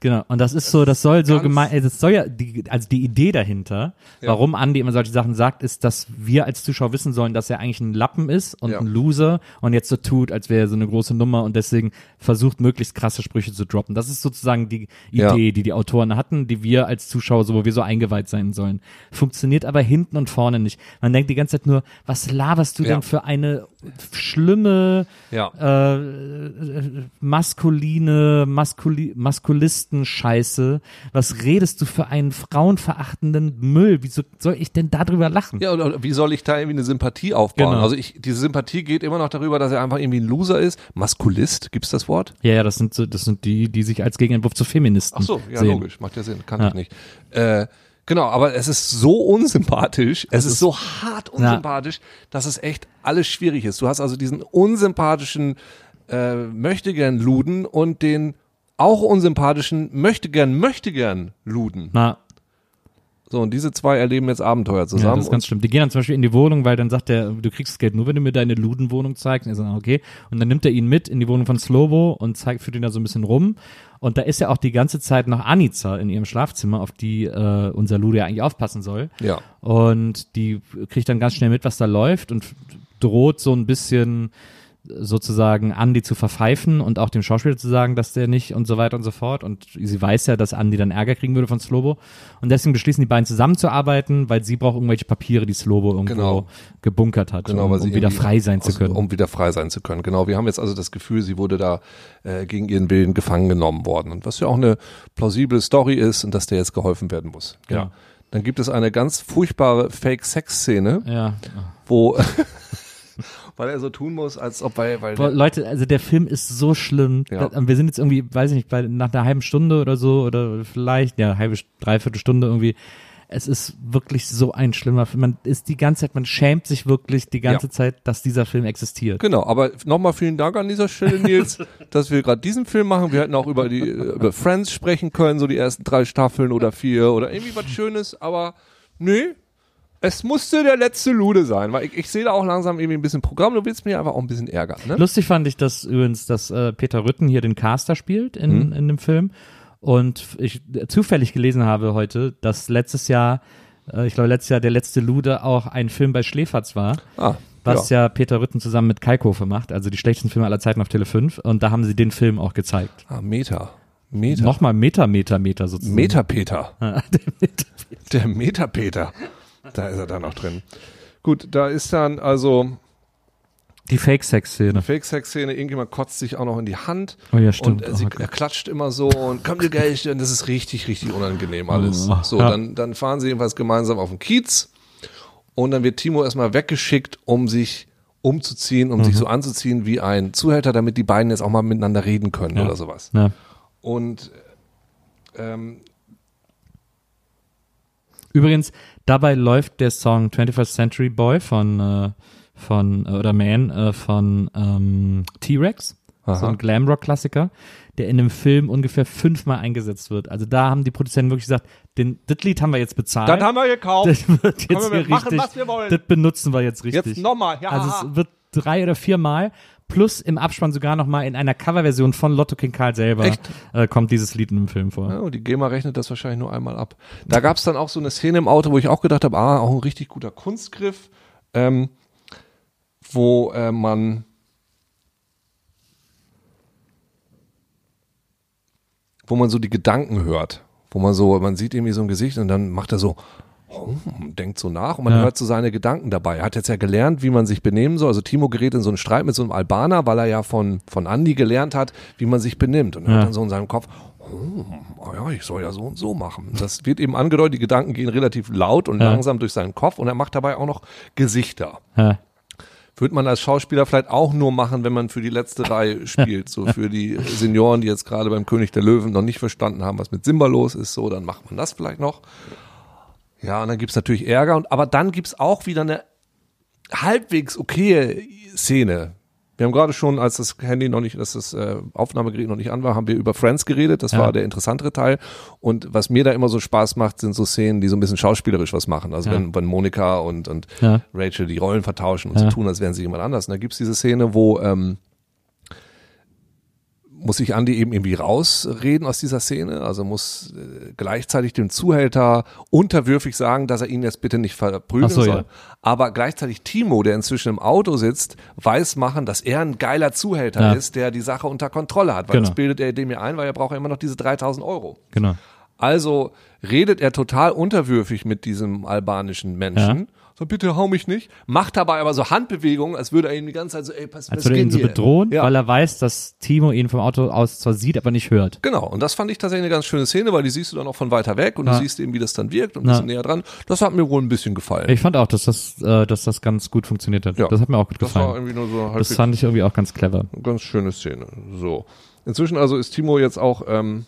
Genau, und das ist so, das soll so Ganz- gemein, äh, das soll ja, die, also die Idee dahinter, warum Andi immer solche Sachen sagt, ist, dass wir als Zuschauer wissen sollen, dass er eigentlich ein Lappen ist und Ja. ein Loser und jetzt so tut, als wäre er so eine große Nummer und deswegen versucht, möglichst krasse Sprüche zu droppen. Das ist sozusagen die Ja. Idee, die die Autoren hatten, die wir als Zuschauer, so, wo wir so eingeweiht sein sollen. Funktioniert aber hinten und vorne nicht. Man denkt die ganze Zeit nur, was laberst du Ja. denn für eine schlimme, Ja. äh, maskuline, maskuli Maskulisten-Scheiße. Was redest du für einen frauenverachtenden Müll? Wieso soll ich denn darüber lachen? Ja, oder wie soll ich da irgendwie eine Sympathie aufbauen? Genau. Also ich, diese Sympathie geht immer noch darüber, dass er einfach irgendwie ein Loser ist. Maskulist, gibt's das Wort? Ja, ja, das sind so, das sind die, die sich als Gegenentwurf zu Feministen Ach so, ja, sehen. logisch, macht ja Sinn, kann Ja. ich nicht. Äh, genau, aber es ist so unsympathisch, es ist, so hart unsympathisch, dass es echt alles schwierig ist. Du hast also diesen unsympathischen äh, möchtegern Luden und den auch unsympathischen möchtegern möchtegern Luden. Na, So, und diese zwei erleben jetzt Abenteuer ja, zusammen. das ist ganz schlimm. Die gehen dann zum Beispiel in die Wohnung, weil dann sagt er, du kriegst das Geld nur, wenn du mir deine Ludenwohnung zeigst. Und er sagt, okay. Und dann nimmt er ihn mit in die Wohnung von Slobo und zeigt, führt ihn da so ein bisschen rum. Und da ist ja auch die ganze Zeit noch Anica in ihrem Schlafzimmer, auf die äh, unser Lude ja eigentlich aufpassen soll. ja. Und die kriegt dann ganz schnell mit, was da läuft und droht so ein bisschen sozusagen Andy zu verpfeifen und auch dem Schauspieler zu sagen, dass der nicht und so weiter und so fort. Und sie weiß ja, dass Andy dann Ärger kriegen würde von Slobo. Und deswegen beschließen die beiden zusammenzuarbeiten, weil sie braucht irgendwelche Papiere, die Slobo irgendwo Genau. gebunkert hat, Genau, um, um wieder frei sein zu können. Um wieder frei sein zu können. Genau. Wir haben jetzt also das Gefühl, sie wurde da äh, gegen ihren Willen gefangen genommen worden. Und was ja auch eine plausible Story ist und dass der jetzt geholfen werden muss. Ja. Genau. Dann gibt es eine ganz furchtbare Fake-Sex-Szene, ja. wo weil er so tun muss, als ob weil, weil Boah, Leute, also der Film ist so schlimm. Ja. Da- Wir sind jetzt irgendwie, weiß ich nicht, bei, nach einer halben Stunde oder so oder vielleicht, ja, halbe, dreiviertel Stunde irgendwie. Es ist wirklich so ein schlimmer Film. Man ist die ganze Zeit, man schämt sich wirklich die ganze Ja. Zeit, dass dieser Film existiert. Genau, aber nochmal vielen Dank an dieser Stelle, Nils, dass wir gerade diesen Film machen. Wir hätten auch über die über Friends sprechen können, so die ersten drei Staffeln oder vier oder irgendwie was Schönes, aber nee, es musste der letzte Lude sein, weil ich, ich sehe da auch langsam irgendwie ein bisschen Programm. Du willst mich einfach auch ein bisschen ärgern, ne? Lustig fand ich das übrigens, dass äh, Peter Rütten hier den Caster spielt in, Mhm. in dem Film. Und ich zufällig gelesen habe heute, dass letztes Jahr, äh, ich glaube letztes Jahr der letzte Lude auch ein Film bei Schläferz war. Ah, was ja. Peter Rütten zusammen mit Kalkofe macht, also die schlechtesten Filme aller Zeiten auf Tele 5 und da haben sie den Film auch gezeigt. Ah, Meta. Meta. Nochmal Meter, Meter, Meter sozusagen. Metapeter. Der Meter. Der Metapeter. Da ist er dann noch drin. Gut, da ist dann also Die Fake-Sex-Szene. Fake-Sex-Szene, irgendjemand kotzt sich auch noch in die Hand. Oh ja, stimmt. Und äh, sie, Oh er klatscht immer so und kommt dir Geld und das ist richtig, richtig unangenehm alles. Oh, so, ja. dann, dann fahren sie jedenfalls gemeinsam auf den Kiez und dann wird Timo erstmal weggeschickt, um sich umzuziehen, um sich Mhm. so anzuziehen wie ein Zuhälter, damit die beiden jetzt auch mal miteinander reden können Ja. oder sowas. Ja. Und ähm, Übrigens, dabei läuft der Song 21st Century Boy von, äh, von äh, oder Man äh, von ähm, T-Rex. so ein Glamrock-Klassiker, der in einem Film ungefähr fünfmal eingesetzt wird. Also da haben die Produzenten wirklich gesagt, den, das Lied haben wir jetzt bezahlt. Das haben wir gekauft. das wird jetzt wir hier machen, richtig, was wir wollen. das benutzen wir jetzt richtig. Jetzt nochmal. Ja. Also es wird drei oder viermal plus im Abspann sogar nochmal in einer Coverversion von Lotto King Karl selber? Äh, kommt dieses Lied in dem Film vor. Ja, und die GEMA rechnet das wahrscheinlich nur einmal ab. Da gab es dann auch so eine Szene im Auto, wo ich auch gedacht habe, ah, auch ein richtig guter Kunstgriff, ähm, wo äh, man wo man so die Gedanken hört, wo man so, man sieht irgendwie so ein Gesicht und dann macht er so, hm, denkt so nach und man Ja. hört so seine Gedanken dabei. Er hat jetzt ja gelernt, wie man sich benehmen soll. Also Timo gerät in so einen Streit mit so einem Albaner, weil er ja von, von Andi gelernt hat, wie man sich benimmt. Und er Ja. hat dann so in seinem Kopf, hm, oh ja, ich soll ja so und so machen. Das wird eben angedeutet, die Gedanken gehen relativ laut und Ja. langsam durch seinen Kopf und er macht dabei auch noch Gesichter. Ja. Würde man als Schauspieler vielleicht auch nur machen, wenn man für die letzte Reihe spielt. So für die Senioren, die jetzt gerade beim König der Löwen noch nicht verstanden haben, was mit Simba los ist, so, dann macht man das vielleicht noch. Ja, und dann gibt's natürlich Ärger. Und, aber dann gibt's auch wieder eine halbwegs okaye Szene. Wir haben gerade schon, als das Handy noch nicht, dass das äh, Aufnahmegerät noch nicht an war, haben wir über Friends geredet. Das Ja. war der interessantere Teil. Und was mir da immer so Spaß macht, sind so Szenen, die so ein bisschen schauspielerisch was machen. Also Ja. wenn, wenn Monika und, und Ja. Rachel die Rollen vertauschen und so tun, als wären sie jemand anders. Und da gibt's diese Szene, wo ähm, muss sich Andi eben irgendwie rausreden aus dieser Szene, also muss äh, gleichzeitig dem Zuhälter unterwürfig sagen, dass er ihn jetzt bitte nicht verprügeln so, soll. ja. Aber gleichzeitig Timo, der inzwischen im Auto sitzt, weiß machen, dass er ein geiler Zuhälter Ja. ist, der die Sache unter Kontrolle hat. Weil Genau. das bildet er dem ja ein, weil er braucht ja immer noch diese 3000 Euro. Genau. Also redet er total unterwürfig mit diesem albanischen Menschen. So, bitte hau mich nicht. Macht dabei aber so Handbewegungen, als würde er ihn die ganze Zeit so, ey, pass, Als würde er ihn so bedrohen, Ja. weil er weiß, dass Timo ihn vom Auto aus zwar sieht, aber nicht hört. Genau, und das fand ich tatsächlich eine ganz schöne Szene, weil die siehst du dann auch von weiter weg und Ja. du siehst eben, wie das dann wirkt und ein Ja. bisschen näher dran. Das hat mir wohl ein bisschen gefallen. Ich fand auch, dass das, äh, dass das ganz gut funktioniert hat. Ja. Das hat mir auch gut das war gefallen. irgendwie nur so Das fand ich irgendwie auch ganz clever. ganz schöne Szene. So. Inzwischen also ist Timo jetzt auch ähm,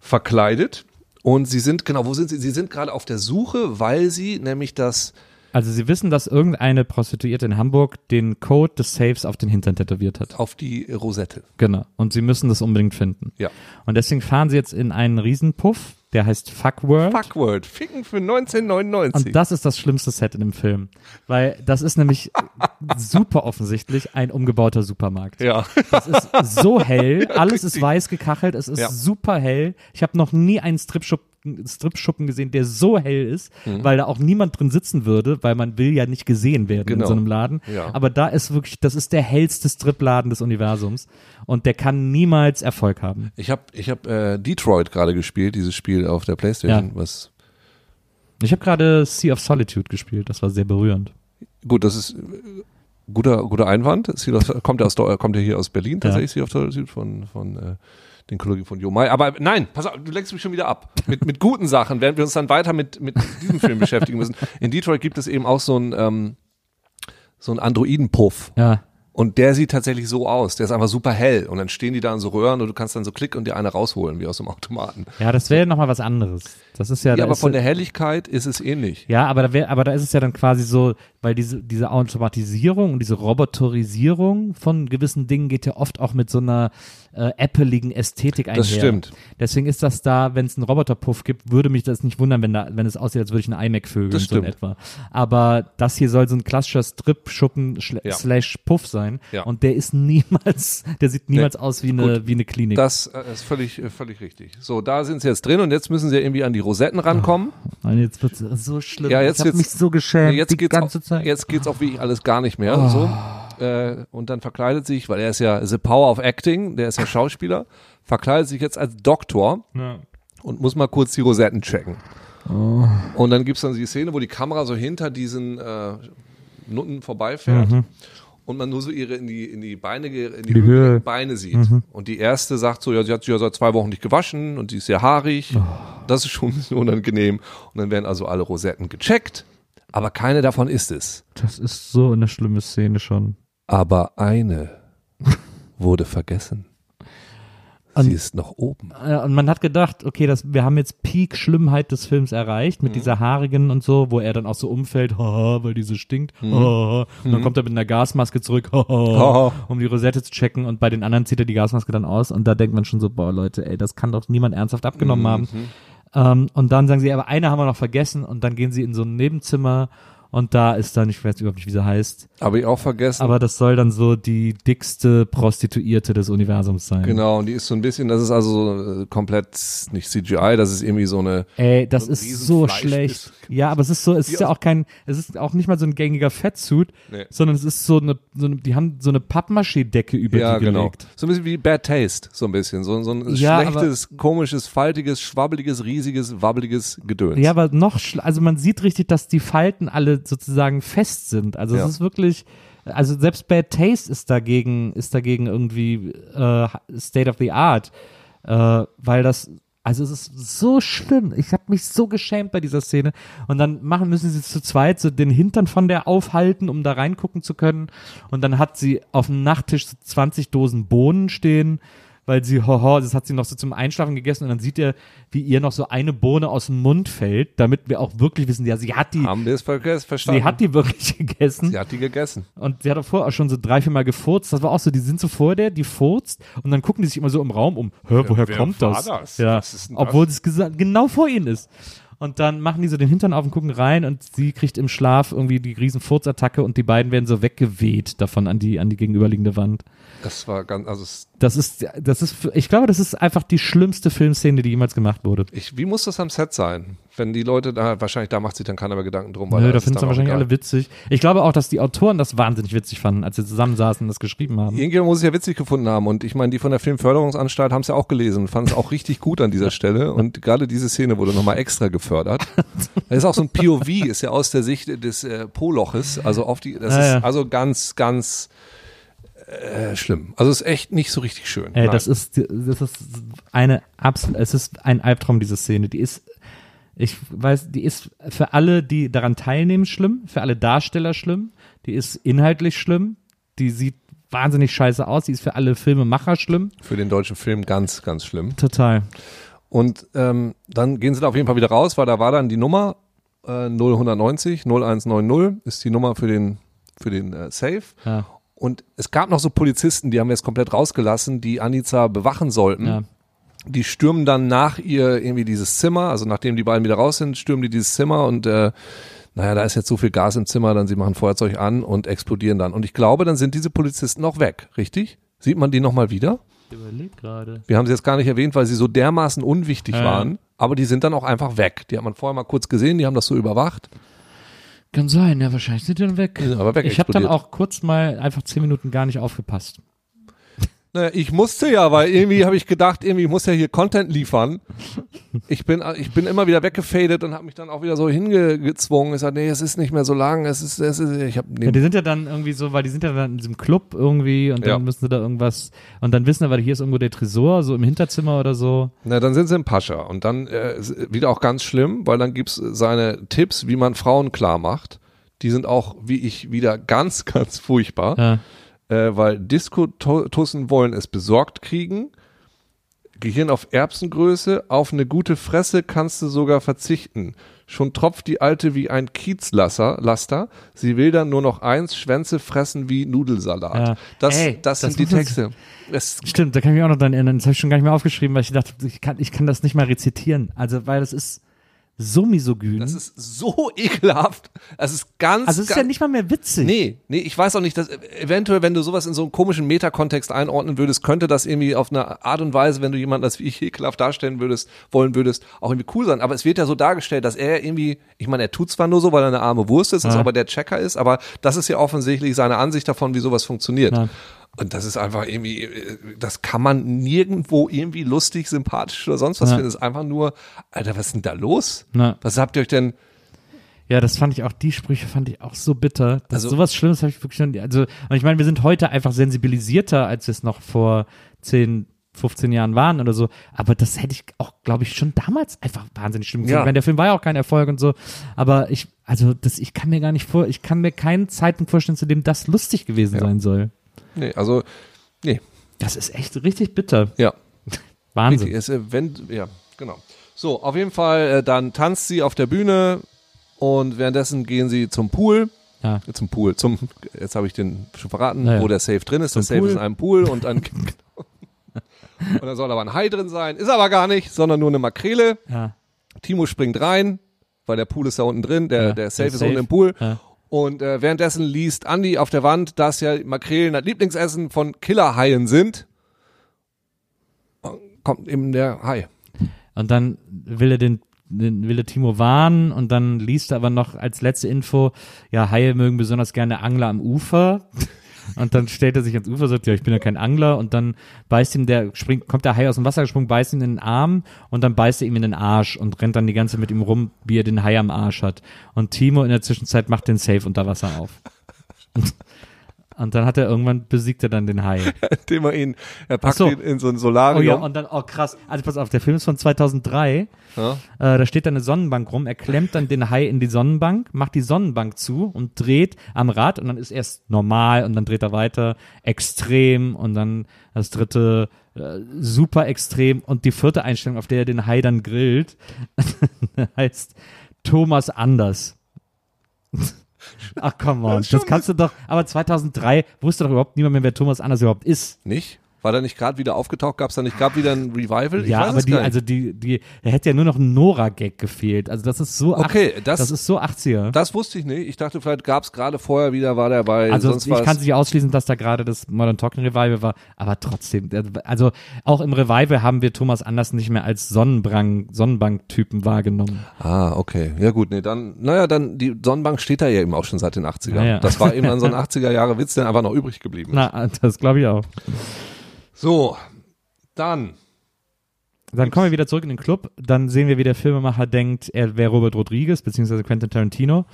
verkleidet und sie sind, genau, wo sind sie? Sie sind gerade auf der Suche, weil sie nämlich das Also sie wissen, dass irgendeine Prostituierte in Hamburg den Code des Safes auf den Hintern tätowiert hat. auf die Rosette. Genau. Und sie müssen das unbedingt finden. Ja. Und deswegen fahren sie jetzt in einen Riesenpuff, der heißt Fuckworld. Fuckworld, Ficken für 1999. Und das ist das schlimmste Set in dem Film. Weil das ist nämlich super offensichtlich ein umgebauter Supermarkt. ja. Das ist so hell, alles ist weiß gekachelt, es ist Ja. super hell. Ich habe noch nie einen Stripschuppen, Stripschuppen gesehen, der so hell ist, weil da auch niemand drin sitzen würde, weil man will ja nicht gesehen werden in Mhm. Genau. so einem Laden. Ja. Aber da ist wirklich, das ist der hellste Stripladen des Universums und der kann niemals Erfolg haben. Ich habe ich hab, äh, Detroit gerade gespielt, dieses Spiel auf der Playstation, Ja. was Ich habe gerade Sea of Solitude gespielt, das war sehr berührend. Gut, das ist äh, guter, guter Einwand. Sea of- Kommt ja aus, Deu- kommt ja hier aus Berlin tatsächlich, Sea of Solitude von, von äh, den Kollegen von Jo Mai. Aber nein, pass auf, du lenkst mich schon wieder ab. Mit, mit guten Sachen, während wir uns dann weiter mit, mit diesem Film beschäftigen müssen. In Detroit gibt es eben auch so ein, ähm, so ein Androidenpuff. Ja, Und der sieht tatsächlich so aus. Der ist einfach super hell. Und dann stehen die da in so Röhren und du kannst dann so klicken und dir eine rausholen, wie aus dem Automaten. ja, das wäre nochmal was anderes. Das ist ja, Ja, aber von der Helligkeit ist es ähnlich. Ja, aber da wär, aber da ist es ja dann quasi so, weil diese, diese Automatisierung und diese Roboterisierung von gewissen Dingen geht ja oft auch mit so einer äh, appeligen Ästhetik einher. Das stimmt. Deswegen ist das da, wenn es einen Roboterpuff gibt, würde mich das nicht wundern, wenn da, wenn es aussieht, als würde ich einen iMac vögeln, Das so in stimmt. etwa. Aber das hier soll so ein klassischer Strip-Schuppen Ja. slash Puff sein. Ja. Und der ist niemals, der sieht niemals aus wie eine, wie eine Klinik. Das äh, ist völlig, äh, völlig richtig. So, da sind sie jetzt drin und jetzt müssen sie irgendwie an die Rosetten rankommen. Und jetzt wird's so schlimm. Ja, jetzt ich habe mich so geschämt jetzt die geht's ganze auch, Zeit. Jetzt geht's auch wirklich alles gar nicht mehr. So. Äh, und dann verkleidet sich, weil er ist ja The Power of Acting, der ist ja Schauspieler, verkleidet sich jetzt als Doktor Ja. und muss mal kurz die Rosetten checken. Oh. Und dann gibt's dann die Szene, wo die Kamera so hinter diesen äh, Nutten vorbeifährt. Mhm. Und man nur so ihre in die, in die Beine, in die, Die Höhe Beine sieht. Mhm. Und die erste sagt so, ja, sie hat sich ja seit zwei Wochen nicht gewaschen und die ist sehr haarig. Oh. Das ist schon ein bisschen unangenehm. Und dann werden also alle Rosetten gecheckt. Aber keine davon ist es. Das ist so eine schlimme Szene schon. Aber eine wurde vergessen. Und- Sie ist noch oben. Und man hat gedacht, okay, das, wir haben jetzt Peak Schlimmheit des Films erreicht mit dieser haarigen und so, wo er dann auch so umfällt, haha, weil diese stinkt, haha. und dann kommt er mit einer Gasmaske zurück, haha, Haha. um die Rosette zu checken und bei den anderen zieht er die Gasmaske dann aus und da denkt man schon so, boah Leute, ey, das kann doch niemand ernsthaft abgenommen haben. Ähm, und dann sagen sie, aber eine haben wir noch vergessen und dann gehen sie in so ein Nebenzimmer und da ist dann, ich weiß überhaupt nicht, wie sie heißt, Habe ich auch vergessen. aber das soll dann so die dickste Prostituierte des Universums sein. genau, und die ist so ein bisschen, das ist also so, äh, komplett nicht CGI, das ist irgendwie so eine, Ey, das So ist so schlecht. ist- Ja, aber es ist so, es ist ja auch kein, es ist auch nicht mal so ein gängiger Fettsuit, Nee. sondern es ist so eine, so eine, die haben so eine Pappmaché-Decke über ja die genau, gelegt. so ein bisschen wie Bad Taste, so ein bisschen, so, so ein Ja, schlechtes, komisches, faltiges, schwabbeliges, riesiges, wabbeliges Gedöns. Ja, aber noch, also man sieht richtig, dass die Falten alle sozusagen fest sind. Also Ja. es ist wirklich, also selbst Bad Taste ist dagegen, ist dagegen irgendwie äh, State of the Art, äh, weil das, also es ist so schlimm. Ich habe mich so geschämt bei dieser Szene. Und dann machen müssen sie zu zweit so den Hintern von der aufhalten, um da reingucken zu können. Und dann hat sie auf dem Nachttisch so 20 Dosen Bohnen stehen. Weil sie, hoho, das hat sie noch so zum Einschlafen gegessen und dann sieht er, wie ihr noch so eine Bohne aus dem Mund fällt, damit wir auch wirklich wissen, ja, sie hat die, Haben wir es ver verstanden? sie hat die wirklich gegessen. Sie hat die gegessen. Und sie hat auch vorher auch schon so drei, vier Mal gefurzt. Das war auch so, die sind so vor der, die furzt und dann gucken die sich immer so im Raum um. Hä, woher wer kommt war das? das? Ja, das? obwohl es genau vor ihnen ist. Und dann machen die so den Hintern auf und gucken rein und sie kriegt im Schlaf irgendwie die riesen Furzattacke und die beiden werden so weggeweht davon an die, an die gegenüberliegende Wand. Das war ganz, also es, Das ist, das ist, ich glaube, das ist einfach die schlimmste Filmszene, die jemals gemacht wurde. ich, wie muss das am Set sein? Wenn die Leute da, wahrscheinlich da macht sich dann keiner mehr Gedanken drum, weil Nö, da finden es wahrscheinlich alle witzig. Ich glaube auch, dass die Autoren das wahnsinnig witzig fanden, als sie zusammensaßen und das geschrieben haben. Irgendjemand muss es ja witzig gefunden haben und ich meine, die von der Filmförderungsanstalt haben es ja auch gelesen und fanden es auch richtig gut an dieser Stelle und gerade diese Szene wurde nochmal extra gefördert. Das ist auch so ein POV, ist ja aus der Sicht des äh, Poloches, also auf die, das Ah, ist ja. also ganz, ganz äh, schlimm. Also ist echt nicht so richtig schön. Ey, Nein. das ist, das ist eine absolut, es ist ein Albtraum, diese Szene. Die ist, ich weiß, die ist für alle, die daran teilnehmen, schlimm, für alle Darsteller schlimm, die ist inhaltlich schlimm, die sieht wahnsinnig scheiße aus, die ist für alle Filmemacher schlimm. für den deutschen Film ganz, ganz schlimm. Total. Und ähm, dann gehen sie da auf jeden Fall wieder raus, weil da war dann die Nummer äh, 0190, 0190 ist die Nummer für den, für den äh, Safe. Ja, Und es gab noch so Polizisten, die haben wir jetzt komplett rausgelassen, die Anita bewachen sollten. ja. Die stürmen dann nach ihr irgendwie dieses Zimmer, also nachdem die beiden wieder raus sind, stürmen die dieses Zimmer und äh, naja, da ist jetzt so viel Gas im Zimmer, dann sie machen Feuerzeug an und explodieren dann. Und ich glaube, dann sind diese Polizisten auch weg, richtig? Sieht man die nochmal wieder? Ich überleg gerade. Wir haben sie jetzt gar nicht erwähnt, weil sie so dermaßen unwichtig Ja. waren, aber die sind dann auch einfach weg. Die hat man vorher mal kurz gesehen, die haben das so überwacht. Kann sein, ja, wahrscheinlich sind die dann weg. Die sind aber weg ich habe dann auch kurz mal einfach zehn Minuten gar nicht aufgepasst. Naja, ich musste ja, weil irgendwie habe ich gedacht, irgendwie muss ja hier Content liefern. Ich bin, ich bin immer wieder weggefadet und habe mich dann auch wieder so hingezwungen. Ich sage, nee, es ist nicht mehr so lang. Es ist, es ist, ich habe, Ja, die sind ja dann irgendwie so, weil die sind ja dann in diesem Club irgendwie und dann Ja. müssen sie da irgendwas und dann wissen wir, weil hier ist irgendwo der Tresor, so im Hinterzimmer oder so. Na, dann sind sie im Pascha und dann äh, wieder auch ganz schlimm, weil dann gibt's seine Tipps, wie man Frauen klar macht. Die sind auch, wie ich, wieder ganz, ganz furchtbar. Ja. Äh, weil Diskotussen wollen es besorgt kriegen. Gehirn auf Erbsengröße, auf eine gute Fresse kannst du sogar verzichten. Schon tropft die Alte wie ein Kiezlaster, Laster. Sie will dann nur noch eins, Schwänze fressen wie Nudelsalat. Ja. Das, Ey, das das sind die Texte. Es, Stimmt, da kann ich mich auch noch dran erinnern. Das habe ich schon gar nicht mehr aufgeschrieben, weil ich dachte, ich kann, ich kann das nicht mal rezitieren. Also, weil das ist so misogyn. das ist so ekelhaft. Es ist ganz, also, es ist ganz, ja nicht mal mehr witzig. Nee, nee, ich weiß auch nicht, dass eventuell, wenn du sowas in so einen komischen Metakontext einordnen würdest, könnte das irgendwie auf eine Art und Weise, wenn du jemanden als wie ich ekelhaft darstellen würdest, wollen würdest, auch irgendwie cool sein. Aber es wird ja so dargestellt, dass er irgendwie, ich meine, er tut zwar nur so, weil er eine arme Wurst ist, ist Ja. aber der Checker ist, aber das ist ja offensichtlich seine Ansicht davon, wie sowas funktioniert. Ja. Und das ist einfach irgendwie, äh, das kann man nirgendwo irgendwie lustig, sympathisch oder sonst was Ja. finden. Das ist einfach nur, Alter, was ist denn da los? Na. Was habt ihr euch denn, Ja, das fand ich auch, die Sprüche fand ich auch so bitter. Das Also- sowas Schlimmes habe ich wirklich schon, also, und ich meine, wir sind heute einfach sensibilisierter, als wir es noch vor 10, 15 Jahren waren oder so. Aber das hätte ich auch, glaube ich, schon damals einfach wahnsinnig schlimm gefunden. Ja. Ich meine, der Film war ja auch kein Erfolg und so. Aber ich, also, das, ich kann mir gar nicht vor, ich kann mir keinen Zeitpunkt vorstellen, zu dem das lustig gewesen Ja. sein soll. Nee, also, nee, Das ist echt richtig bitter. ja. Wahnsinn. Richtig, es, äh, wenn, ja, genau. So, auf jeden Fall, äh, dann tanzt sie auf der Bühne und währenddessen gehen sie zum Pool. Ja. Zum Pool, zum, jetzt habe ich den schon verraten, Naja. wo der Safe drin ist. Der Zum Safe Pool. ist in einem Pool und dann, und dann soll aber ein Hai drin sein. Ist aber gar nicht, sondern nur eine Makrele. Ja. Timo springt rein, weil der Pool ist da unten drin, der, Ja, der Safe der ist Safe. unten im Pool. Ja. Und äh, währenddessen liest Andi auf der Wand, dass ja Makrelen das Lieblingsessen von Killerhaien sind. Und Kommt eben der Hai. Und dann will er den, den will er Timo warnen und dann liest er aber noch als letzte Info, ja, Haie mögen besonders gerne Angler am Ufer. Und dann stellt er sich ans Ufer sagt, ja, ich bin ja kein Angler. Und dann beißt ihm der, springt, kommt der Hai aus dem Wasser gesprungen, beißt ihn in den Arm und dann beißt er ihm in den Arsch und rennt dann die ganze mit ihm rum, wie er den Hai am Arsch hat. Und Timo in der Zwischenzeit macht den Safe unter Wasser auf. Und, dann hat er irgendwann besiegt er dann den Hai. Indem er ihn, er packt so. ihn in so ein Oh Solarium. ja, und dann, oh krass. Also pass auf, der Film ist von 2003. Ja. Äh, da steht da eine Sonnenbank rum. Er klemmt dann den Hai in die Sonnenbank, macht die Sonnenbank zu und dreht am Rad und dann ist erst normal und dann dreht er weiter extrem und dann das dritte äh, super extrem und die vierte Einstellung, auf der er den Hai dann grillt, heißt Thomas Anders. Ach komm on, Das das kannst du doch, aber 2003 wusste doch überhaupt niemand mehr, wer Thomas Anders überhaupt ist. Nicht? War der nicht gerade wieder aufgetaucht? Gab es da nicht gerade wieder ein Revival? Ich ja, aber die, also die, die, da hätte ja nur noch ein Nora-Gag gefehlt. Also das ist so, Okay, das- das ist so 80er. das wusste ich nicht. Ich dachte, vielleicht gab es gerade vorher wieder, war der bei also sonst ich kann es nicht ausschließen, dass da gerade das Modern Talking Revival war, aber trotzdem, also auch im Revival haben wir Thomas Anders nicht mehr als Sonnenbank, Sonnenbank-Typen wahrgenommen. Ah, okay. Ja gut, nee, dann, naja, dann, die Sonnenbank steht da ja eben auch schon seit den 80ern. Ja, ja. Das war eben dann so ein 80er-Jahre-Witz, der einfach noch übrig geblieben ist. Na, das glaube ich auch. So, dann. Dann kommen wir wieder zurück in den Club. Dann sehen wir, wie der Filmemacher denkt, er wäre Robert Rodriguez beziehungsweise Quentin Tarantino,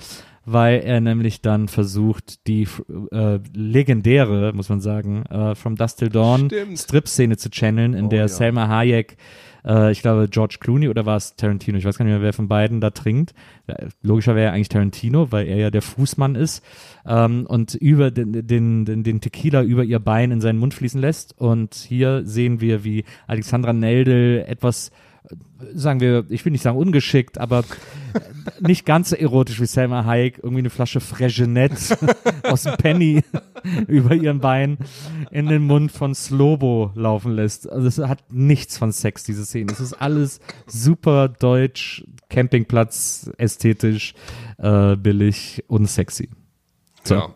weil er nämlich dann versucht, die äh, legendäre, muss man sagen, äh, From Dust Till Dawn. Strip-Szene zu channeln, in Oh, der ja. Selma Hayek, äh, ich glaube George Clooney oder war es Tarantino, ich weiß gar nicht mehr, wer von beiden da trinkt. Ja, Logischer wäre ja eigentlich Tarantino, weil er ja der Fußmann ist ähm, und über den, den, den, den Tequila über ihr Bein in seinen Mund fließen lässt. Und hier sehen wir, wie Alexandra Neldel etwas, äh, sagen wir, ich will nicht sagen ungeschickt, aber nicht ganz so erotisch wie Selma Hayek, irgendwie eine Flasche Fregenet aus dem Penny über ihren Bein in den Mund von Slobo laufen lässt. Also es hat nichts von Sex, diese Szene. Es ist alles super deutsch, Campingplatz, ästhetisch, äh, billig und sexy. So. Ja.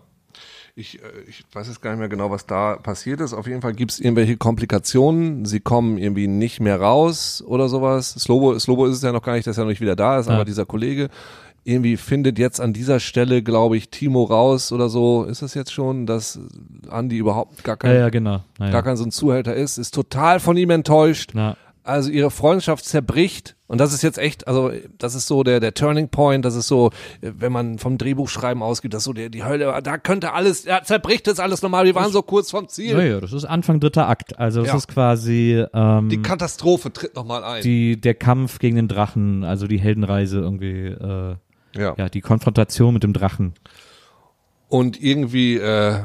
Ich, äh, ich weiß jetzt gar nicht mehr genau, was da passiert ist. Auf jeden Fall gibt es irgendwelche Komplikationen. Sie kommen irgendwie nicht mehr raus oder sowas. Slobo, Slobo ist es ja noch gar nicht, dass er noch nicht wieder da ist, Ja. aber dieser Kollege irgendwie findet jetzt an dieser Stelle, glaube ich, Timo raus oder so. Ist es jetzt schon, dass Andi überhaupt gar kein, Ja, ja, genau. Gar kein so ein Zuhälter ist, ist total von ihm enttäuscht. Na, Also ihre Freundschaft zerbricht und das ist jetzt echt, also das ist so der der Turning Point, das ist so, wenn man vom Drehbuchschreiben ausgeht, das ist so der die Hölle, da könnte alles, ja, zerbricht jetzt alles normal. Wir waren so kurz vom Ziel. ja, ja, das ist Anfang dritter Akt. Also das Ja. ist quasi ähm, Die Katastrophe tritt nochmal ein. die, der Kampf gegen den Drachen, also die Heldenreise irgendwie, äh, ja. ja, die Konfrontation mit dem Drachen. Und irgendwie, äh,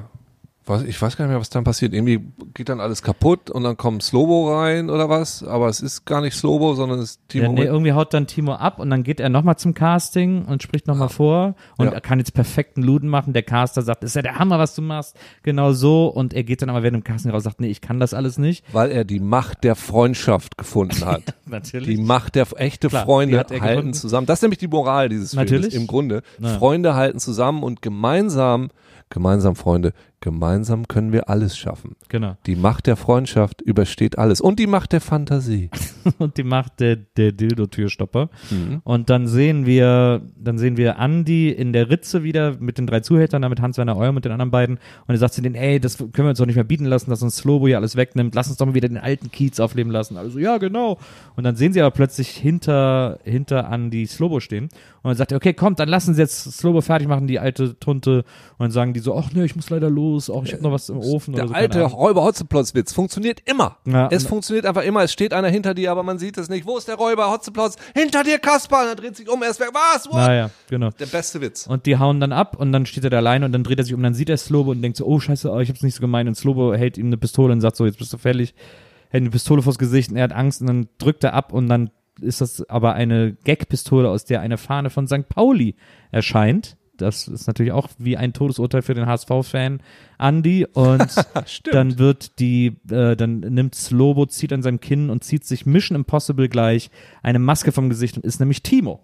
was, ich weiß gar nicht mehr, was dann passiert. Irgendwie geht dann alles kaputt und dann kommt Slobo rein oder was. Aber es ist gar nicht Slobo, sondern es ist Timo. Ja, nee, irgendwie haut dann Timo ab und dann geht er nochmal zum Casting und spricht nochmal vor und Ja. er kann jetzt perfekten Luden machen. Der Caster sagt, ist ja der Hammer, was du machst. Genau so. Und er geht dann aber während dem Casting raus und sagt, nee, ich kann das alles nicht. weil er die Macht der Freundschaft gefunden hat. Natürlich. Die Macht der echte Klar, Freunde hat halten gefunden. zusammen. Das ist nämlich die Moral dieses Films Natürlich. im Grunde. Ja. Freunde halten zusammen und gemeinsam, gemeinsam Freunde, gemeinsam können wir alles schaffen. Genau. Die Macht der Freundschaft übersteht alles und die Macht der Fantasie. und die macht der, der Dildo-Türstopper. Mhm. Und dann sehen wir, dann sehen wir Andy in der Ritze wieder mit den drei Zuhältern, da mit Hans-Werner Euer und den anderen beiden. Und er sagt zu denen, ey, das können wir uns doch nicht mehr bieten lassen, dass uns Slobo hier alles wegnimmt. Lass uns doch mal wieder den alten Kiez aufleben lassen. Also, ja, genau. Und dann sehen sie aber plötzlich hinter, hinter Andy Slobo stehen. Und dann sagt er, okay, kommt, dann lassen sie jetzt Slobo fertig machen, die alte Tunte. Und dann sagen die so, ach nee, ich muss leider los, auch ich habe noch was im Ofen Der oder so. alte Ahnung. Räuber Hotzeplotz-Witz funktioniert immer. Ja, es funktioniert einfach immer. Es steht einer hinter dir, aber man sieht es nicht. Wo ist der Räuber Hotzeplotz? Hinter dir, Kaspar. Und er dreht sich um, er ist weg. Was? What? Naja, genau. Der beste Witz. Und die hauen dann ab und dann steht er da alleine und dann dreht er sich um, dann sieht er Slobo und denkt so, oh scheiße, oh, ich hab's nicht so gemeint und Slobo hält ihm eine Pistole und sagt so, jetzt bist du fällig. hält eine Pistole vors Gesicht und er hat Angst und dann drückt er ab und dann ist das aber eine Gag-Pistole, aus der eine Fahne von St. Pauli erscheint. Das ist natürlich auch wie ein Todesurteil für den HSV-Fan Andy. Und dann wird die, äh, dann nimmt Slobo, zieht an seinem Kinn und zieht sich Mission Impossible gleich eine Maske vom Gesicht und ist nämlich Timo.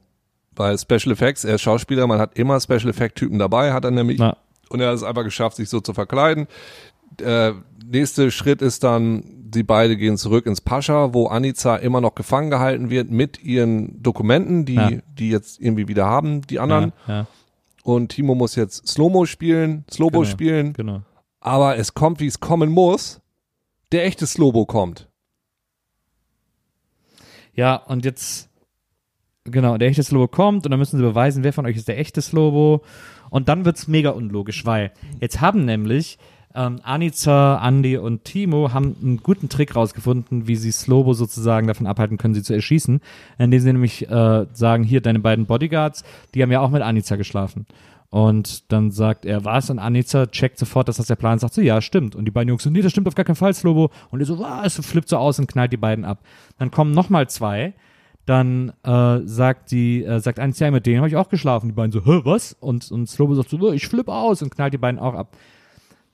Bei Special Effects, er ist Schauspieler, man hat immer Special Effect Typen dabei, hat er nämlich. Na. Und er hat es einfach geschafft, sich so zu verkleiden. Äh, nächste Schritt ist dann, die beide gehen zurück ins Pascha, wo Anica immer noch gefangen gehalten wird mit ihren Dokumenten, die, Ja. die jetzt irgendwie wieder haben, die anderen. Ja, ja, Und Timo muss jetzt Slow-Mo spielen, Slobo Genau. spielen. genau. Aber es kommt, wie es kommen muss. Der echte Slobo kommt. Ja, und jetzt, genau, der echte Slobo kommt und dann müssen sie beweisen, wer von euch ist der echte Slobo. Und dann wird's mega unlogisch, weil jetzt haben nämlich ähm, Anica, Andy und Timo haben einen guten Trick rausgefunden, wie sie Slobo sozusagen davon abhalten können, sie zu erschießen, indem sie nämlich äh, sagen, hier, deine beiden Bodyguards, die haben ja auch mit Anica geschlafen. Und dann sagt er, was? Und Anica checkt sofort, dass das der Plan ist, sagt so, ja, stimmt. Und die beiden Jungs so, nee, das stimmt auf gar keinen Fall, Slobo. Und er so, was? Und flippt so aus und knallt die beiden ab. Dann kommen nochmal zwei. Dann äh, sagt die, äh, sagt Anica, ja, mit denen habe ich auch geschlafen. Die beiden so, hä, was? Und, und Slobo sagt so, ich flipp aus und knallt die beiden auch ab.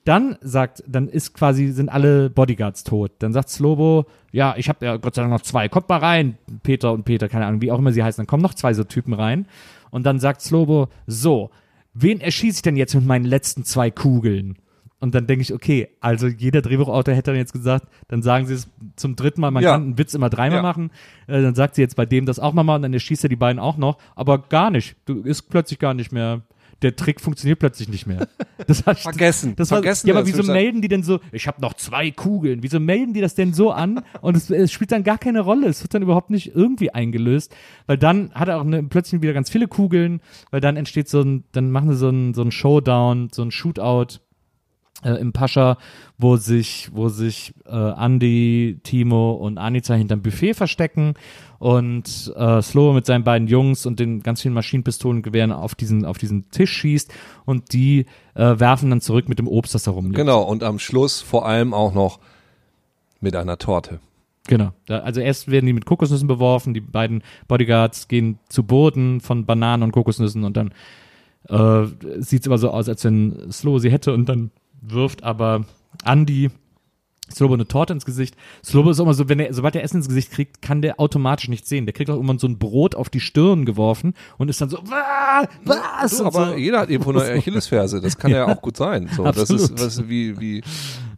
Dann sagt, dann ist quasi, sind alle Bodyguards tot. Dann sagt Slobo, ja, ich habe ja Gott sei Dank noch zwei. Kommt mal rein, Peter und Peter, keine Ahnung, wie auch immer sie heißen. Dann kommen noch zwei so Typen rein. Und dann sagt Slobo, so, wen erschieße ich denn jetzt mit meinen letzten zwei Kugeln? Und dann denke ich, okay, also jeder Drehbuchautor hätte dann jetzt gesagt, dann sagen sie es zum dritten Mal, man Ja. kann einen Witz immer dreimal Ja. machen. Äh, dann sagt sie jetzt bei dem das auch nochmal und dann erschießt er die beiden auch noch. Aber gar nicht. Du ist plötzlich gar nicht mehr. Der Trick funktioniert plötzlich nicht mehr. Das ich, Vergessen. Das war, Vergessen ja, aber wieso melden die denn so, ich habe noch zwei Kugeln, wieso melden die das denn so an und es, es spielt dann gar keine Rolle, es wird dann überhaupt nicht irgendwie eingelöst, weil dann hat er auch eine, plötzlich wieder ganz viele Kugeln, weil dann entsteht so ein, dann machen sie so ein, so ein Showdown, so ein Shootout äh, im Pascha, wo sich, wo sich äh, Andy, Timo und Anica hinterm Buffet verstecken und äh, Slow mit seinen beiden Jungs und den ganz vielen Maschinenpistolengewehren auf diesen, auf diesen Tisch schießt und die äh, werfen dann zurück mit dem Obst, das da rumliegt. Genau, und am Schluss vor allem auch noch mit einer Torte. Genau. Also erst werden die mit Kokosnüssen beworfen, die beiden Bodyguards gehen zu Boden von Bananen und Kokosnüssen und dann äh, sieht es immer so aus, als wenn Slow sie hätte und dann wirft aber Andy Slobo eine Torte ins Gesicht. Slobo ist immer so, wenn er, sobald er Essen ins Gesicht kriegt, kann der automatisch nichts sehen. Der kriegt auch immer so ein Brot auf die Stirn geworfen und ist dann so, "Wah, was? Du, aber so. jeder hat irgendwo eine Achillesferse. Das kann ja, auch gut sein. So, das ist was wie wie.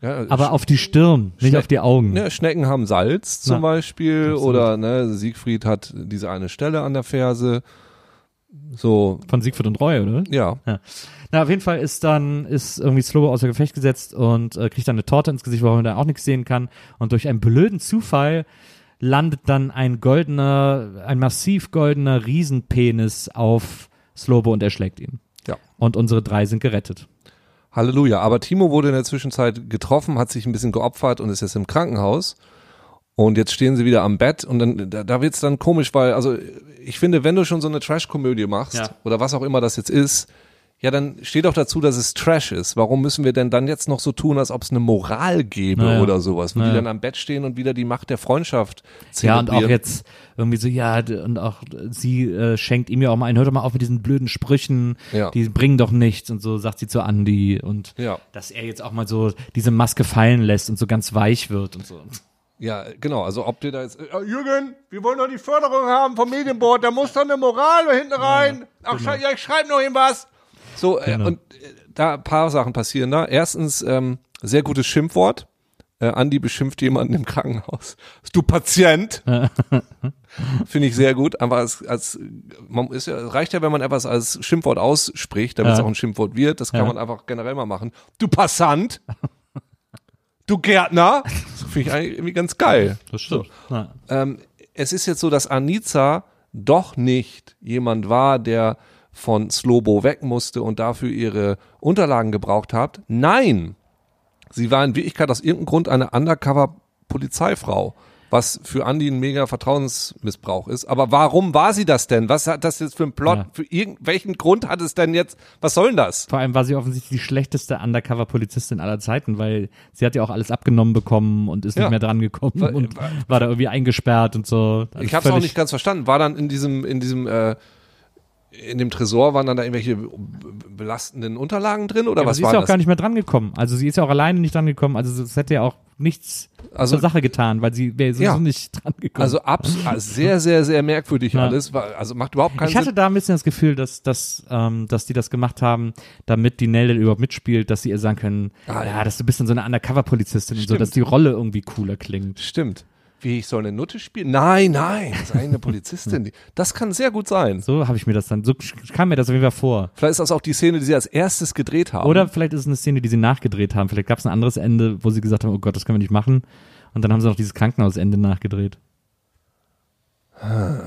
Ja, aber auf die Stirn, nicht Schne- auf die Augen. ne, Schnecken haben Salz zum Na, Beispiel absolut. oder ne, Siegfried hat diese eine Stelle an der Ferse. So, Von Siegfried und Roy, oder? ja. Na, auf jeden Fall ist dann, ist irgendwie Slobo außer Gefecht gesetzt und äh, kriegt dann eine Torte ins Gesicht, wo man da auch nichts sehen kann. Und durch einen blöden Zufall landet dann ein goldener, ein massiv goldener Riesenpenis auf Slobo und erschlägt ihn. Ja. Und unsere drei sind gerettet. Halleluja. Aber Timo wurde in der Zwischenzeit getroffen, hat sich ein bisschen geopfert und ist jetzt im Krankenhaus. Und jetzt stehen sie wieder am Bett und dann, da, da wird's dann komisch, weil, also ich finde, wenn du schon so eine Trash-Komödie machst, Ja. oder was auch immer das jetzt ist, ja, dann steht doch dazu, dass es Trash ist. Warum müssen wir denn dann jetzt noch so tun, als ob es eine Moral gäbe Naja. oder sowas, wo die Naja. dann am Bett stehen und wieder die Macht der Freundschaft Ja, und zelebrieren? auch jetzt irgendwie so, ja, und auch sie äh, schenkt ihm ja auch mal ein, hört doch mal auf mit diesen blöden Sprüchen, Ja. die bringen doch nichts und so, sagt sie zu Andy und Ja. dass er jetzt auch mal so diese Maske fallen lässt und so ganz weich wird und so. Ja, genau. Also ob dir da jetzt, äh, Jürgen, wir wollen doch die Förderung haben vom Medienboard, da muss doch eine Moral hinten rein. Ach, schrei- ja, ich schreibe noch ihm was. So, äh, Genau. und äh, da ein paar Sachen passieren da. Erstens, ähm, sehr gutes Schimpfwort. Äh, Andi beschimpft jemanden im Krankenhaus. Du Patient. Finde ich sehr gut. Aber als, als man ist ja, reicht ja, wenn man etwas als Schimpfwort ausspricht, damit es Ja. auch ein Schimpfwort wird. Das kann Ja. man einfach generell mal machen. Du Passant. du Gärtner. Das finde ich eigentlich irgendwie ganz geil. Das stimmt. Ja. Ähm, es ist jetzt so, dass Anica doch nicht jemand war, der von Slobo weg musste und dafür ihre Unterlagen gebraucht hat. Nein, sie war in Wirklichkeit aus irgendeinem Grund eine Undercover-Polizeifrau. was für Andy ein mega Vertrauensmissbrauch ist. Aber warum war sie das denn? Was hat das jetzt für einen Plot? Ja. Für irgendwelchen Grund hat es denn jetzt? Was soll denn das? Vor allem war sie offensichtlich die schlechteste Undercover-Polizistin aller Zeiten, weil sie hat ja auch alles abgenommen bekommen und ist Ja. nicht mehr dran gekommen Weil- und war da irgendwie eingesperrt und so. Also Ich habe es auch nicht ganz verstanden. War dann in diesem, in diesem, äh, in dem Tresor waren dann da irgendwelche belastenden Unterlagen drin oder Ja, was sie ist war ja auch das? gar nicht mehr dran gekommen. Also sie ist ja auch alleine nicht dran gekommen. Also es hätte ja auch nichts Also- zur Sache getan, weil sie wäre sowieso Ja. nicht dran gekommen. Also abs also sehr, sehr, sehr merkwürdig Ja. alles. War, also macht überhaupt keinen ich hatte Sinn. da ein bisschen das Gefühl, dass, dass, ähm, dass die das gemacht haben, damit die Nell überhaupt mitspielt, dass sie ihr sagen können, Ah, ja, dass du bist dann so eine Undercover-Polizistin und so, dass die Rolle irgendwie cooler klingt. Stimmt. Wie, ich soll eine Nutte spielen? Nein, nein, das ist eine Polizistin. Das kann sehr gut sein. So habe ich mir das dann, so kam mir das auf jeden Fall vor. Vielleicht ist das auch die Szene, die sie als erstes gedreht haben. Oder vielleicht ist es eine Szene, die sie nachgedreht haben. Vielleicht gab es ein anderes Ende, wo sie gesagt haben, oh Gott, das können wir nicht machen. Und dann haben sie noch dieses Krankenhausende nachgedreht.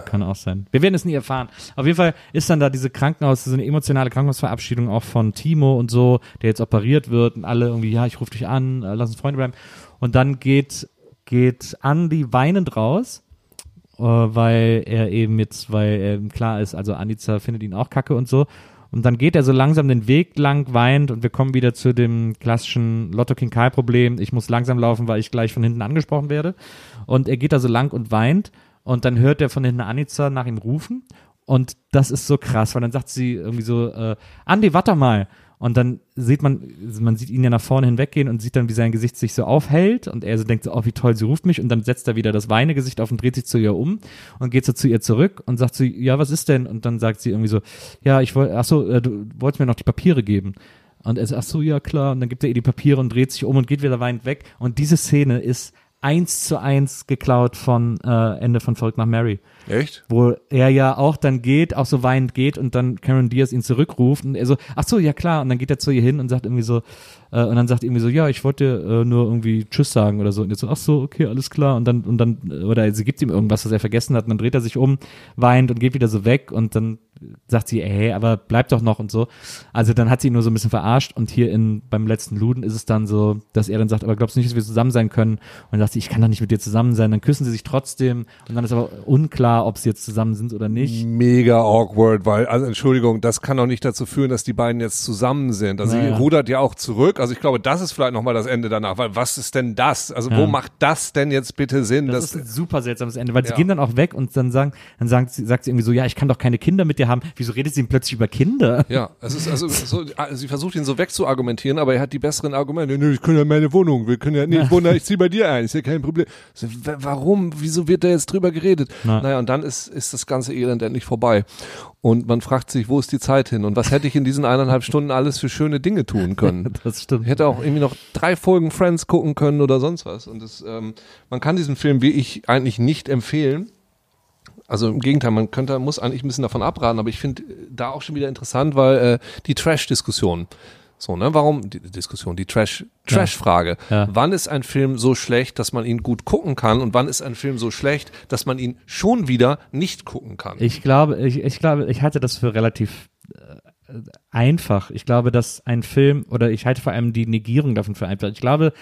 Kann auch sein. Wir werden es nie erfahren. Auf jeden Fall ist dann da diese Krankenhaus, so eine emotionale Krankenhausverabschiedung auch von Timo und so, der jetzt operiert wird und alle irgendwie, ja, ich rufe dich an, äh, lass uns Freunde bleiben. Und dann geht, geht Andy weinend raus, äh, weil er eben jetzt, weil ihm klar ist, also Anica findet ihn auch kacke und so. Und dann geht er so langsam den Weg lang, weint und wir kommen wieder zu dem klassischen Lotto King Kai Problem. Ich muss langsam laufen, weil ich gleich von hinten angesprochen werde. Und er geht da so lang und weint und dann hört er von hinten Anica nach ihm rufen und das ist so krass, weil dann sagt sie irgendwie so, äh, Andi, warte mal. Und dann sieht man, man sieht ihn ja nach vorne hinweggehen und sieht dann, wie sein Gesicht sich so aufhält und er so denkt so, oh, wie toll, sie ruft mich und dann setzt er wieder das Weinegesicht auf und dreht sich zu ihr um und geht so zu ihr zurück und sagt so, ja, was ist denn? Und dann sagt sie irgendwie so, ja, ich wollte, ach so, äh, du wolltest mir noch die Papiere geben. Und er sagt, ach so, ja, klar. Und dann gibt er ihr die Papiere und dreht sich um und geht wieder weinend weg. Und diese Szene ist eins zu eins geklaut von äh, Ende von Volk nach Mary Echt? wo er ja auch dann geht, auch so weinend geht und dann Cameron Diaz ihn zurückruft und er so, ach so, ja klar, und dann geht er zu ihr hin und sagt irgendwie so, äh, und dann sagt irgendwie so, ja, ich wollte äh, nur irgendwie Tschüss sagen oder so und er so, ach so, okay, alles klar und dann, und dann, äh, oder sie gibt ihm irgendwas, was er vergessen hat und dann dreht er sich um, weint und geht wieder so weg und dann sagt sie, ey, aber bleib doch noch und so. Also dann hat sie ihn nur so ein bisschen verarscht und hier in, beim letzten Luden ist es dann so, dass er dann sagt, aber glaubst du nicht, dass wir zusammen sein können? Und dann sagt sie, ich kann doch nicht mit dir zusammen sein. Dann küssen sie sich trotzdem und dann ist aber unklar, ob sie jetzt zusammen sind oder nicht. Mega awkward, weil, also Entschuldigung, das kann doch nicht dazu führen, dass die beiden jetzt zusammen sind. Also Naja. sie rudert ja auch zurück. Also ich glaube, das ist vielleicht nochmal das Ende danach, weil was ist denn das? Also wo Ja. macht das denn jetzt bitte Sinn? Das, ist ein super seltsames Ende, weil sie Ja. gehen dann auch weg und dann sagen, dann sagt sie, sagt sie irgendwie so, ja, ich kann doch keine Kinder mit dir haben. Wieso redet sie denn plötzlich über Kinder? Ja, es ist also so, sie versucht ihn so wegzuargumentieren, aber er hat die besseren Argumente. Nö, ich kann ja meine Wohnung, wir können ja, nee, ich wohne, ich zieh bei dir ein, ist ja kein Problem. So, warum? Wieso wird da jetzt drüber geredet? Na. Naja, und dann ist, ist das ganze Elend endlich vorbei. Und man fragt sich, wo ist die Zeit hin? Und was hätte ich in diesen eineinhalb Stunden alles für schöne Dinge tun können? Das stimmt. Ich hätte auch irgendwie noch drei Folgen Friends gucken können oder sonst was. Und das, ähm, man kann diesen Film wie ich eigentlich nicht empfehlen. Also im Gegenteil, man könnte, muss eigentlich ein bisschen davon abraten, aber ich finde äh, da auch schon wieder interessant, weil äh, die Trash-Diskussion. So, ne? Warum die Diskussion, die Trash, Trash-Frage. Ja. Wann ist ein Film so schlecht, dass man ihn gut gucken kann und wann ist ein Film so schlecht, dass man ihn schon wieder nicht gucken kann? Ich glaube, ich, ich glaube, ich halte das für relativ einfach. Ich glaube, dass ein Film, oder ich halte vor allem die Negierung davon für einfach. Ich glaube,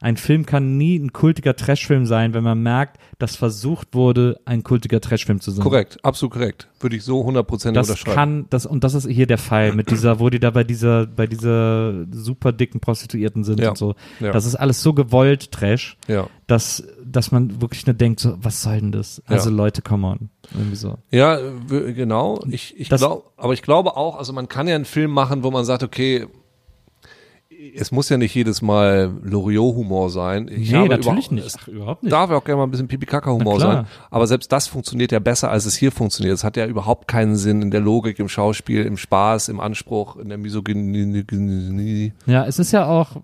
ein Film kann nie ein kultiger Trashfilm sein, wenn man merkt, dass versucht wurde, ein kultiger Trashfilm zu sein. Korrekt, absolut korrekt. Würde ich so hundertprozentig Das unterschreiben. kann, das, und das ist hier der Fall mit dieser, wo die da bei dieser, bei dieser super dicken Prostituierten sind Ja. und so. Ja. Das ist alles so gewollt Trash, ja. dass, dass man wirklich nur denkt, so, was soll denn das? Also. Leute, come on. Irgendwie so. Ja, genau. Ich, ich Das- glaube, aber ich glaube auch, also man kann ja einen Film machen, wo man sagt, okay, es muss ja nicht jedes Mal Loriot-Humor sein. Ich nee, natürlich überhaupt- nicht. Ach, überhaupt nicht. darf ja auch gerne mal ein bisschen Pipi-Kaka-Humor sein. Aber selbst das funktioniert ja besser, als es hier funktioniert. Es hat ja überhaupt keinen Sinn in der Logik, im Schauspiel, im Spaß, im Anspruch, in der Misogynie. Ja, es ist ja auch,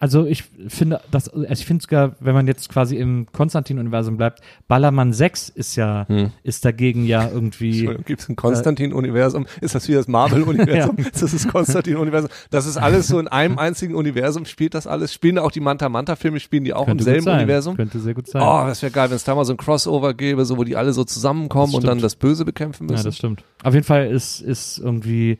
also ich finde, das, also ich finde sogar, wenn man jetzt quasi im Konstantin-Universum bleibt, Ballermann 6 ist ja, ist dagegen ja irgendwie, Gibt es ein Konstantin-Universum? Ist das wie das Marvel-Universum? Ja. Ist das das Konstantin-Universum? Das ist alles so in einem einzigen Universum, spielt das alles? Spielen auch die Manta-Manta-Filme, spielen die auch könnte im selben sein, Universum? könnte sehr gut sein. Oh, das wäre geil, wenn es da mal so ein Crossover gäbe, so wo die alle so zusammenkommen Das und dann das Böse bekämpfen ja, müssen. das stimmt. Auf jeden Fall ist, ist irgendwie,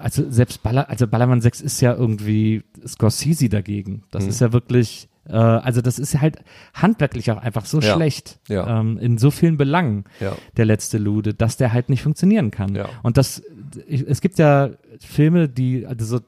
also selbst Baller, also Ballermann 6 ist ja irgendwie Scorsese dagegen. Das Mhm. ist ja wirklich, äh, also das ist ja halt handwerklich auch einfach so Ja. schlecht Ja. Ähm, in so vielen Belangen, Ja. der letzte Lude, dass der halt nicht funktionieren kann. Und das, ich, es gibt ja Filme, die, also so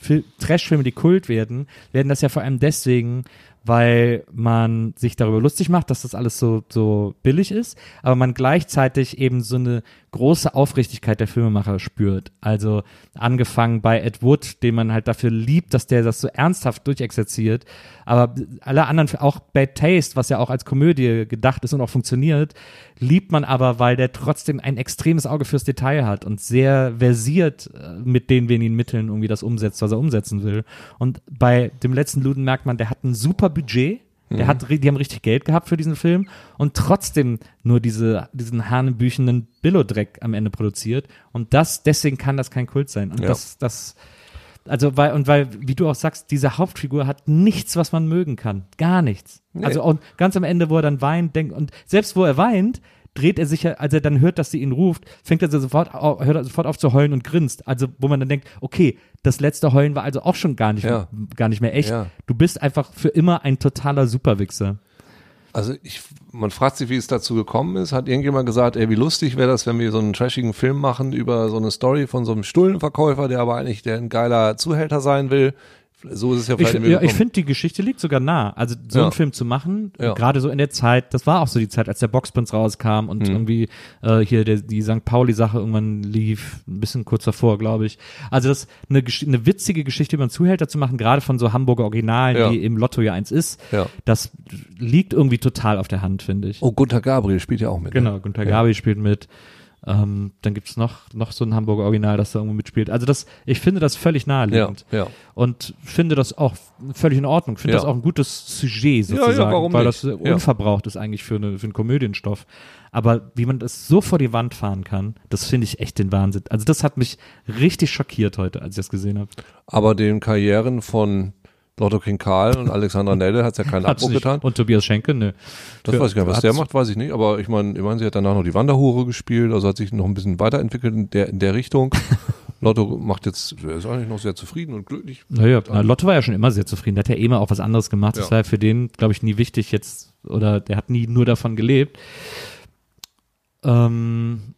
Fil- Trash-Filme, die Kult werden, werden das ja vor allem deswegen, weil man sich darüber lustig macht, dass das alles so, so billig ist, aber man gleichzeitig eben so eine große Aufrichtigkeit der Filmemacher spürt. Also angefangen bei Ed Wood, den man halt dafür liebt, dass der das so ernsthaft durchexerziert, aber alle anderen, auch Bad Taste, was ja auch als Komödie gedacht ist und auch funktioniert, liebt man aber, weil der trotzdem ein extremes Auge fürs Detail hat und sehr versiert äh, mit den wenigen Mitteln irgendwie das umsetzt, was er umsetzen will. Und bei dem letzten Luden merkt man, der hat ein super Budget. Der hat, ri- die haben richtig Geld gehabt für diesen Film und trotzdem nur diese, diesen hanebüchenden Billo-Dreck am Ende produziert. Und das, deswegen kann das kein Kult sein. Und Ja. das, das, also weil, und weil, wie du auch sagst, diese Hauptfigur hat nichts, was man mögen kann. Gar nichts. Nee. Also und ganz am Ende, wo er dann weint, denkt, und selbst wo er weint, dreht er sich ja, als er dann hört, dass sie ihn ruft, fängt er so sofort, au- hört er sofort auf zu heulen und grinst. Also, wo man dann denkt, okay, das letzte Heulen war also auch schon gar nicht, Ja. gar nicht mehr echt. Ja. Du bist einfach für immer ein totaler Superwichser. Also ich, man fragt sich, wie es dazu gekommen ist. Hat irgendjemand gesagt, ey, wie lustig wäre das, wenn wir so einen trashigen Film machen über so eine Story von so einem Stullenverkäufer, der aber eigentlich der ein geiler Zuhälter sein will. So ist es ja Ich, vielleicht ja, irgendwie ich finde, die Geschichte liegt sogar nah. Also so Ja. einen Film zu machen, Ja. gerade so in der Zeit, das war auch so die Zeit, als der Boxprinz rauskam Mhm. und irgendwie äh, hier der, die St. Pauli-Sache irgendwann lief, ein bisschen kurz davor, glaube ich. Also das eine, eine witzige Geschichte über einen Zuhälter zu machen, gerade von so Hamburger Originalen, Ja. die im Lotto ja eins ist, Ja. das liegt irgendwie total auf der Hand, finde ich. Oh, Gunther Gabriel spielt ja auch mit. Genau, Ne? Günter Gabi spielt mit. Ähm, dann gibt's noch, noch so ein Hamburger Original, das da irgendwo mitspielt. Also das, ich finde das völlig Ja, naheliegend ja. und finde das auch völlig in Ordnung. Finde Ja. das auch ein gutes Sujet ja, sozusagen, weil nicht? das Ja. unverbraucht ist eigentlich für, eine, für einen Komödienstoff. Aber wie man das so vor die Wand fahren kann, das finde ich echt den Wahnsinn. Also das hat mich richtig schockiert heute, als ich das gesehen habe. Aber den Karrieren von Lotto King Karl und Alexandra Nelle hat es ja keinen Abbruch getan. Und Tobias Schenke, ne. Das Für- weiß ich gar nicht. Was der macht, weiß ich nicht. Aber ich meine, ich meine, sie hat danach noch die Wanderhure gespielt, also hat sich noch ein bisschen weiterentwickelt in der, in der Richtung. Lotto macht jetzt, er ist eigentlich noch sehr zufrieden und glücklich. Naja, na, Lotte war ja schon immer sehr zufrieden. Der hat ja eh mal auch was anderes gemacht. Das Ja. war ja für den, glaube ich, nie wichtig jetzt, oder der hat nie nur davon gelebt. Ähm,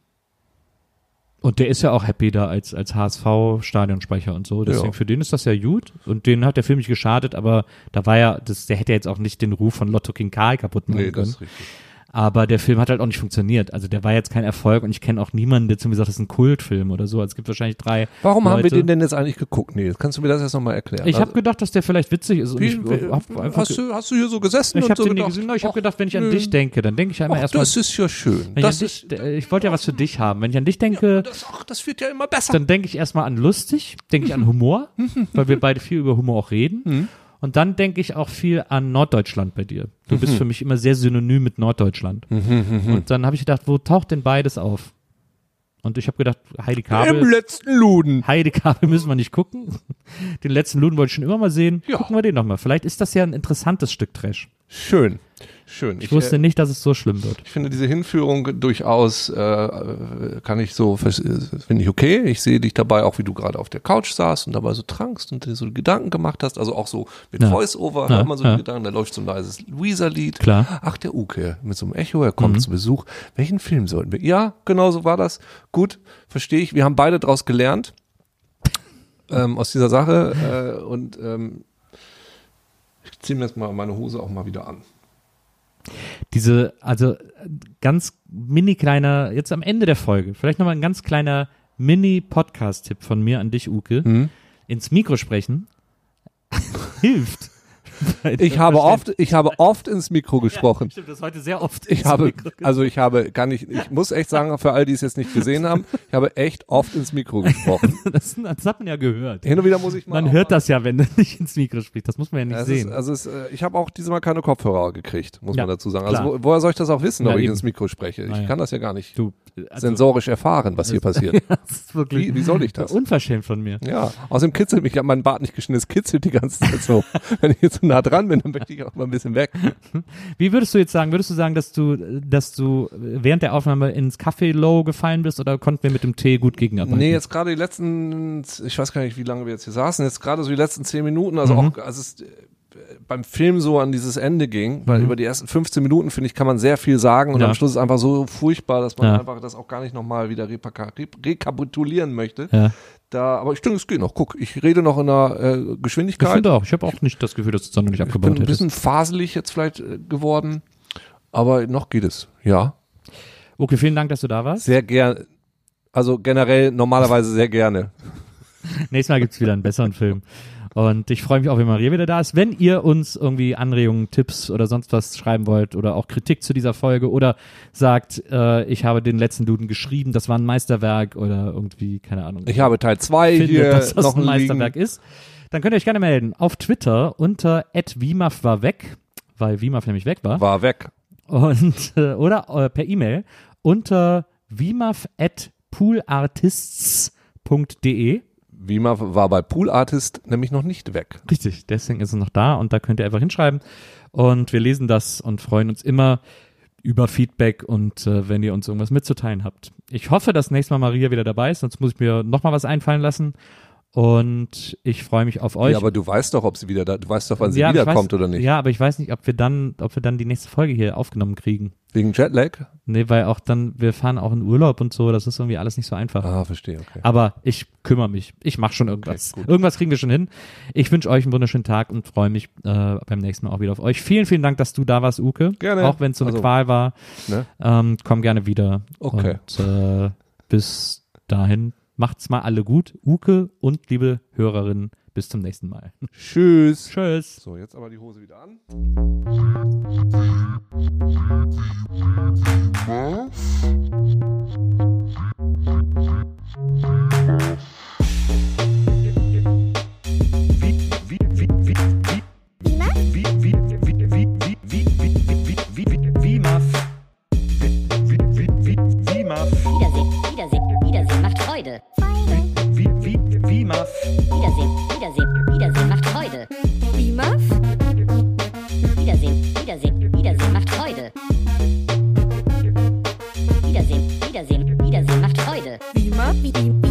und der ist ja auch happy da als, als HSV-Stadionsprecher und so. Deswegen Ja. für den ist das ja gut. Und den hat der Film nicht geschadet, aber da war ja, das, der hätte ja jetzt auch nicht den Ruf von Lotto King Karl kaputt machen Nee, das können. ist richtig. Aber der Film hat halt auch nicht funktioniert. Also der war jetzt kein Erfolg und ich kenne auch niemanden, der zu mir sagt, das ist ein Kultfilm oder so. Also es gibt wahrscheinlich drei. Warum haben wir Leute. den denn jetzt eigentlich geguckt? Nee, kannst du mir das erst nochmal erklären? Ich habe Also, gedacht, dass der vielleicht witzig ist. Wie, ich hab hast, du, hast du hier so gesessen Ich habe so den gedacht, gesehen. Ich habe ach, gedacht, wenn ich an nö, dich denke, dann denke ich einmal erstmal. das ist ja schön. Ich, Das an ist, dich, ich wollte ja was für dich haben. Wenn ich an dich denke, das, ach, das wird ja immer besser. dann denke ich erstmal an lustig, denke ich an Humor, weil wir beide viel über Humor auch reden. Mhm. Und dann denke ich auch viel an Norddeutschland bei dir. Du Mhm. bist für mich immer sehr synonym mit Norddeutschland. Und dann habe ich gedacht, wo taucht denn beides auf? Und ich habe gedacht, Heidi Im Kabel, letzten Luden. Heidi Kabel müssen wir nicht gucken. Den letzten Luden wollte ich schon immer mal sehen. Ja. Gucken wir den nochmal. Vielleicht ist das ja ein interessantes Stück Trash. Schön. Schön. Ich wusste äh, nicht, dass es so schlimm wird. Ich finde diese Hinführung durchaus, äh, kann ich so, äh, finde ich okay. Ich sehe dich dabei auch, wie du gerade auf der Couch saßt und dabei so trankst und dir so Gedanken gemacht hast. Also auch so mit Ja. Voice-Over Ja, hört man so ja. Gedanken, da läuft so ein leises Luisa-Lied. Klar. Ach, der Uke mit so einem Echo, er kommt Mhm. zu Besuch. Welchen Film sollten wir? Ja, genau so war das. Gut, verstehe ich. Wir haben beide draus gelernt. Ähm, aus dieser Sache. Äh, und ähm, ich ziehe mir jetzt mal meine Hose auch mal wieder an. Diese, also ganz mini kleiner, jetzt am Ende der Folge, vielleicht nochmal ein ganz kleiner Mini-Podcast-Tipp von mir an dich, Uke. Mhm. Ins Mikro sprechen hilft. Ich habe oft, ich habe oft ins Mikro gesprochen. Stimmt, das heute sehr oft. Ich habe, also ich habe, kann ich, ich muss echt sagen, für all die es jetzt nicht gesehen haben, ich habe echt oft ins Mikro gesprochen. das, das hat man ja gehört. Hin und wieder muss ich mal. Man hört mal, das ja, wenn du nicht ins Mikro sprichst. Das muss man ja nicht Ja, es sehen. Ist, also es, äh, ich habe auch diesmal keine Kopfhörer gekriegt, muss Ja, man dazu sagen. Also wo, woher soll ich das auch wissen, Na, ob ich eben. ins Mikro spreche? Ich ja. kann das ja gar nicht du, also, sensorisch erfahren, was hier passiert. das wirklich Wie, wie soll ich das? unverschämt von mir. Ja, außerdem kitzelt mich, ich habe meinen Bart nicht geschnitten, es kitzelt die ganze Zeit so. Wenn ich jetzt so nah dran bin, dann möchte ich auch mal ein bisschen weg. Wie würdest du jetzt sagen? Würdest du sagen, dass du, dass du während der Aufnahme ins Café Low gefallen bist oder konnten wir mit dem Tee gut gegenarbeiten? Nee, jetzt gerade die letzten, ich weiß gar nicht, wie lange wir jetzt hier saßen, jetzt gerade so die letzten zehn Minuten, also Mhm. auch, als es äh, beim Film so an dieses Ende ging, weil über die ersten 15 Minuten, finde ich, kann man sehr viel sagen und Mhm. Ja. am Schluss ist es einfach so furchtbar, dass man Ja. einfach das auch gar nicht nochmal wieder rekapitulieren möchte. Ja. Da, aber ich denke, es geht noch. Guck, ich rede noch in einer äh, Ich Geschwindigkeit. finde auch. Ich habe auch nicht das Gefühl, dass du es noch nicht Ich bin abgebaut ein hättest. bisschen faselig jetzt vielleicht äh, geworden, aber noch geht es. Ja, Okay, vielen Dank, dass du da warst. sehr gern. Also generell normalerweise sehr gerne. Nächstes Mal gibt's wieder einen besseren Film. Und ich freue mich auch, wenn Maria wieder da ist. Wenn ihr uns irgendwie Anregungen, Tipps oder sonst was schreiben wollt oder auch Kritik zu dieser Folge oder sagt, äh, ich habe den letzten Duden geschrieben, das war ein Meisterwerk oder irgendwie, keine Ahnung. Ich habe Teil 2 finde, hier dass das noch ein liegen. Meisterwerk ist, dann könnt ihr euch gerne melden. Auf Twitter unter @wimaf war weg, weil Wimaf nämlich weg war. War weg. Und, äh, oder äh, per E-Mail unter wimaf.poolartists.de. Wima war bei Pool Artist nämlich noch nicht weg. Richtig, deswegen ist es noch da und da könnt ihr einfach hinschreiben. Und wir lesen das und freuen uns immer über Feedback und äh, wenn ihr uns irgendwas mitzuteilen habt. Ich hoffe, dass nächstes Mal Maria wieder dabei ist, sonst muss ich mir nochmal was einfallen lassen. Und ich freue mich auf euch. Ja, aber du weißt doch, ob sie wieder da, du weißt doch, wann sie Ja, wiederkommt oder nicht. Ja, aber ich weiß nicht, ob wir dann, ob wir dann die nächste Folge hier aufgenommen kriegen. Wegen Jetlag? Nee, weil auch dann, wir fahren auch in Urlaub und so, das ist irgendwie alles nicht so einfach. Ah, verstehe, okay. Aber ich kümmere mich. Ich mache schon irgendwas. Okay, irgendwas kriegen wir schon hin. Ich wünsche euch einen wunderschönen Tag und freue mich äh, beim nächsten Mal auch wieder auf euch. Vielen, vielen Dank, dass du da warst, Uke. Gerne. Auch wenn es so eine Also, Qual war. Ne? Ähm, komm gerne wieder. Okay. Und äh, bis dahin macht's mal alle gut. Uke und liebe Hörerinnen, bis zum nächsten Mal. Tschüss. Tschüss. So, jetzt aber die Hose wieder an. Wiedersehen, Wiedersehen, Wiedersehen macht Freude. Wiedersehen, Wiedersehen, Wiedersehen macht Freude. BIMAF? Wiedersehen, Wiedersehen, Wiedersehen macht Freude. Wiedersehen, Wiedersehen, Wiedersehen macht Freude. BIMAF? Wie- wie-